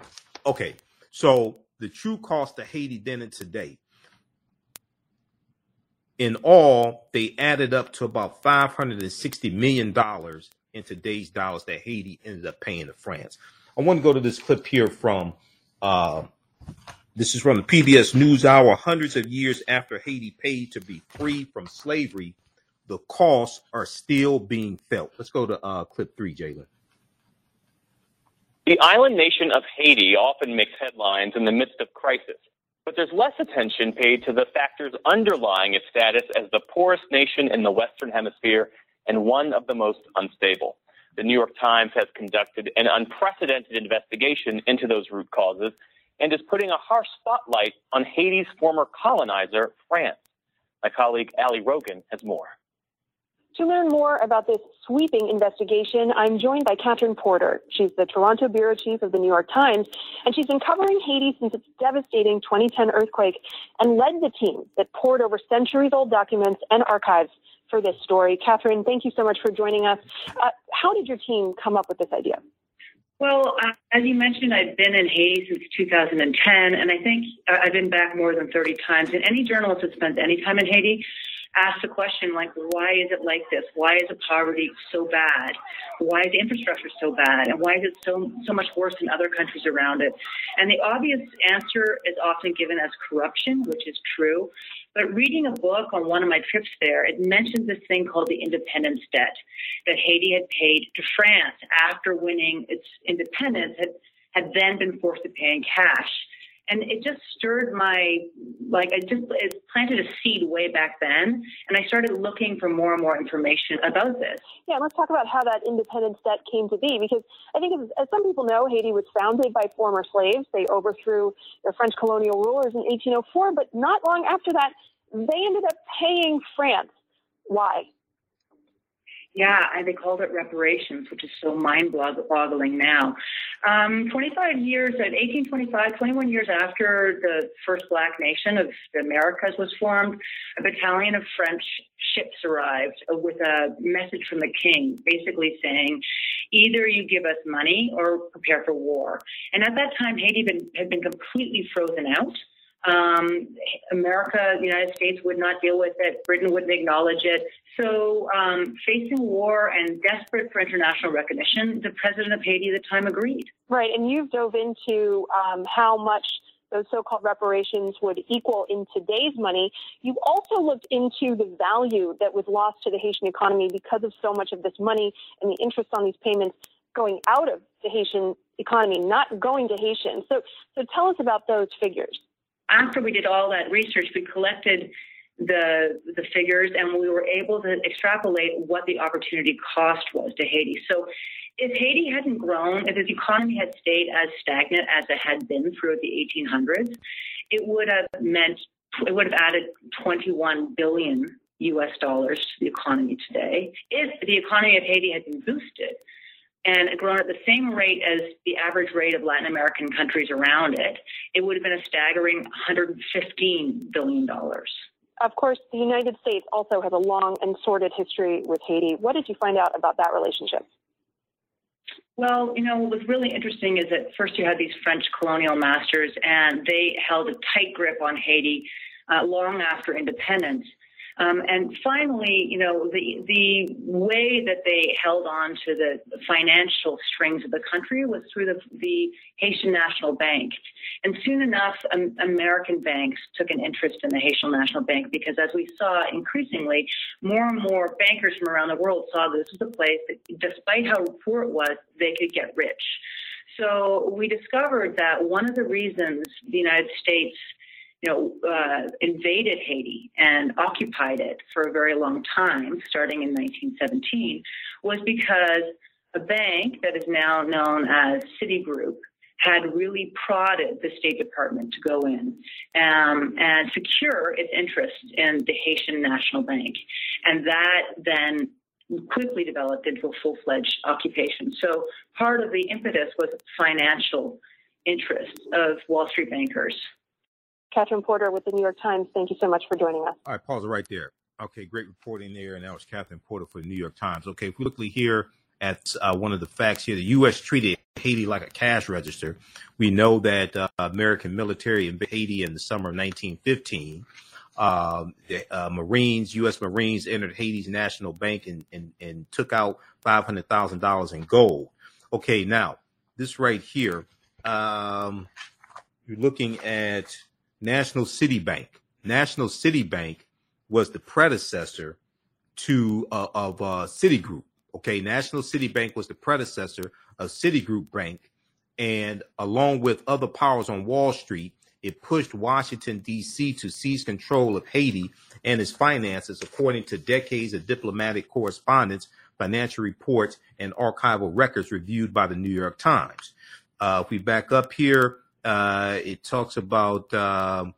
okay. So the true cost of Haiti then and today. In all, they added up to about $560 million in today's dollars that Haiti ended up paying to France. I want to go to this clip here from uh, this is from the PBS NewsHour. Hundreds of years after Haiti paid to be free from slavery, the costs are still being felt. Let's go to uh, clip three, Jalen. The island nation of Haiti often makes headlines in the midst of crisis, but there's less attention paid to the factors underlying its status as the poorest nation in the Western Hemisphere and one of the most unstable. The New York Times has conducted an unprecedented investigation into those root causes and is putting a harsh spotlight on Haiti's former colonizer, France. My colleague Ali Rogin has more. To learn more about this sweeping investigation, I'm joined by Catherine Porter. She's the Toronto bureau chief of the New York Times, and she's been covering Haiti since its devastating 2010 earthquake and led the team that poured over centuries old documents and archives for this story. Catherine, thank you so much for joining us. Uh, how did your team come up with this idea? Well, uh, as you mentioned, I've been in Haiti since 2010, and I think uh, I've been back more than 30 times. And any journalist that spends any time in Haiti ask the question like, why is it like this? Why is the poverty so bad? Why is the infrastructure so bad? And why is it so so much worse in other countries around it? And the obvious answer is often given as corruption, which is true. But reading a book on one of my trips there, it mentions this thing called the independence debt that Haiti had paid to France after winning its independence, had, had then been forced to pay in cash. And it just stirred my, like, I just it planted a seed way back then. And I started looking for more and more information about this. Yeah, let's talk about how that independence debt came to be. Because I think, as, as some people know, Haiti was founded by former slaves. They overthrew their French colonial rulers in 1804, but not long after that, they ended up paying France. Why? Yeah, they called it reparations, which is so mind-boggling now. Um, 25 years, at 1825, 21 years after the first Black nation of the Americas was formed, a battalion of French ships arrived with a message from the king, basically saying, either you give us money or prepare for war. And at that time, Haiti been, had been completely frozen out. Um, America, the United States would not deal with it. Britain wouldn't acknowledge it. So, um, facing war and desperate for international recognition, the president of Haiti at the time agreed. Right, and you've dove into um, how much those so-called reparations would equal in today's money. You've also looked into the value that was lost to the Haitian economy because of so much of this money and the interest on these payments going out of the Haitian economy, not going to Haitians. So, so tell us about those figures after we did all that research, we collected the the figures and we were able to extrapolate what the opportunity cost was to Haiti. So if Haiti hadn't grown, if its economy had stayed as stagnant as it had been throughout the 1800s, it would have meant it would have added 21 billion US dollars to the economy today. If the economy of Haiti had been boosted, and grown at the same rate as the average rate of Latin American countries around it, it would have been a staggering $115 billion. Of course, the United States also has a long and sordid history with Haiti. What did you find out about that relationship? Well, you know, what was really interesting is that first you had these French colonial masters, and they held a tight grip on Haiti uh, long after independence. Um, and finally, you know, the the way that they held on to the financial strings of the country was through the, the Haitian National Bank. And soon enough, um, American banks took an interest in the Haitian National Bank because, as we saw increasingly, more and more bankers from around the world saw this was a place that, despite how poor it was, they could get rich. So we discovered that one of the reasons the United States you know, uh, invaded Haiti and occupied it for a very long time, starting in 1917, was because a bank that is now known as Citigroup had really prodded the State Department to go in um, and secure its interest in the Haitian National Bank. And that then quickly developed into a full fledged occupation. So part of the impetus was financial interests of Wall Street bankers. Catherine Porter with the New York Times. Thank you so much for joining us. All right, pause right there. Okay, great reporting there. And that was Catherine Porter for the New York Times. Okay, if we look here at uh, one of the facts here, the U.S. treated Haiti like a cash register. We know that uh, American military in Haiti in the summer of 1915. Uh, the Marines, U.S. Marines entered Haiti's national bank and, and, and took out $500,000 in gold. Okay, now this right here, um, you're looking at National City Bank. National City Bank was the predecessor to uh, of uh, Citigroup. Okay, National City Bank was the predecessor of Citigroup Bank, and along with other powers on Wall Street, it pushed Washington D.C. to seize control of Haiti and its finances, according to decades of diplomatic correspondence, financial reports, and archival records reviewed by the New York Times. Uh, if we back up here, uh, it talks about um,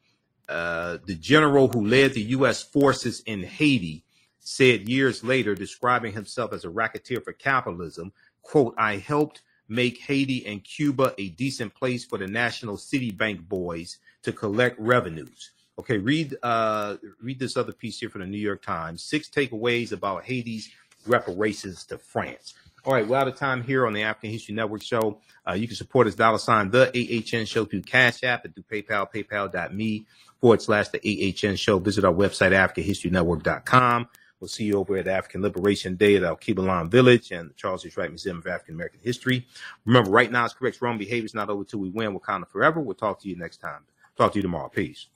uh, the general who led the U.S. forces in Haiti said years later, describing himself as a racketeer for capitalism, quote, I helped make Haiti and Cuba a decent place for the National City Bank boys to collect revenues. Okay, read uh, read this other piece here from the New York Times. Six takeaways about Haiti's reparations to France. All right, we're out of time here on the African History Network show. Uh, you can support us dollar sign the AHN show through Cash App and through PayPal, paypal.me forward slash the AHN show. Visit our website, AfricanHistoryNetwork.com. We'll see you over at African Liberation Day at Alkebu-lan Village and the Charles H. Wright Museum of African American History. Remember, right now it's correct wrong behavior is not over till we win. Wakanda forever. We'll talk to you next time. Talk to you tomorrow. Peace.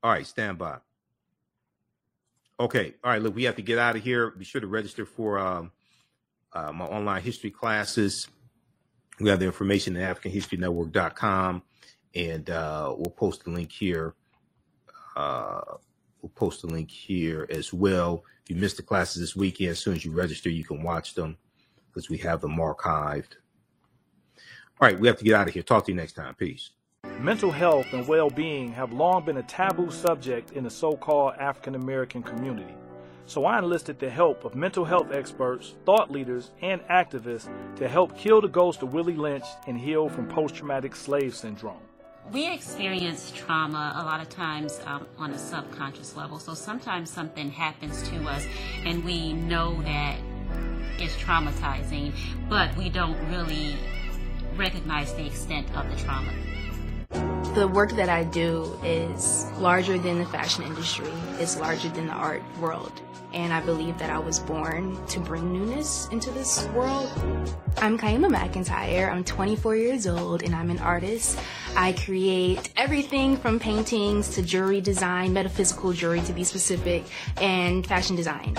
All right, stand by. Okay. All right. Look, we have to get out of here. Be sure to register for um, uh, my online history classes We have the information at AfricanHistoryNetwork.com, and uh, we'll post the link here. Uh, we'll post the link here as well. If you missed the classes this weekend, as soon as you register, you can watch them because we have them archived. All right, we have to get out of here. Talk to you next time. Peace. Mental health and well being have long been a taboo subject in the so called African American community. So I enlisted the help of mental health experts, thought leaders, and activists to help kill the ghost of Willie Lynch and heal from post traumatic slave syndrome. We experience trauma a lot of times um, on a subconscious level. So sometimes something happens to us and we know that it's traumatizing, but we don't really recognize the extent of the trauma. The work that I do is larger than the fashion industry, it's larger than the art world. And I believe that I was born to bring newness into this world. I'm Kyemah McEntyre. I'm 24 years old and I'm an artist. I create everything from paintings to jewelry design, metaphysical jewelry to be specific, and fashion design.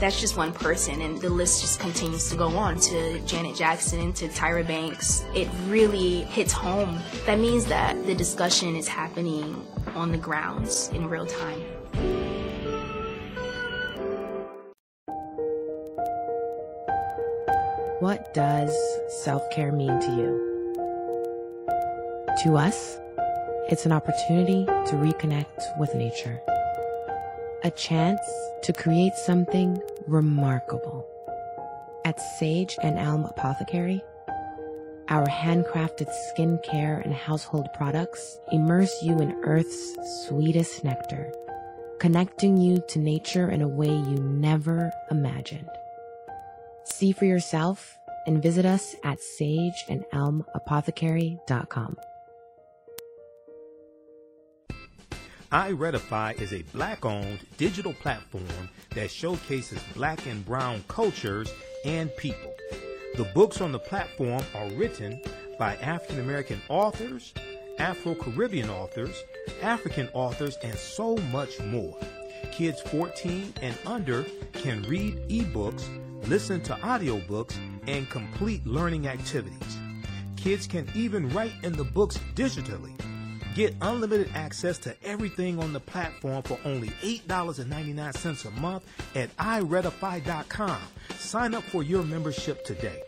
That's just one person, and the list just continues to go on to Janet Jackson, to Tyra Banks. It really hits home. That means that the discussion is happening on the grounds in real time. What does self care mean to you? To us, it's an opportunity to reconnect with nature, a chance to create something remarkable. At Sage and Elm Apothecary, our handcrafted skincare and household products immerse you in Earth's sweetest nectar, connecting you to nature in a way you never imagined. See for yourself and visit us at sageandelmapothecary.com. iRedify is a black owned digital platform that showcases black and brown cultures and people. The books on the platform are written by African American authors, Afro Caribbean authors, African authors, and so much more. Kids 14 and under can read ebooks, listen to audiobooks, and complete learning activities. Kids can even write in the books digitally. Get unlimited access to everything on the platform for only $8.99 a month at iRedify.com. Sign up for your membership today.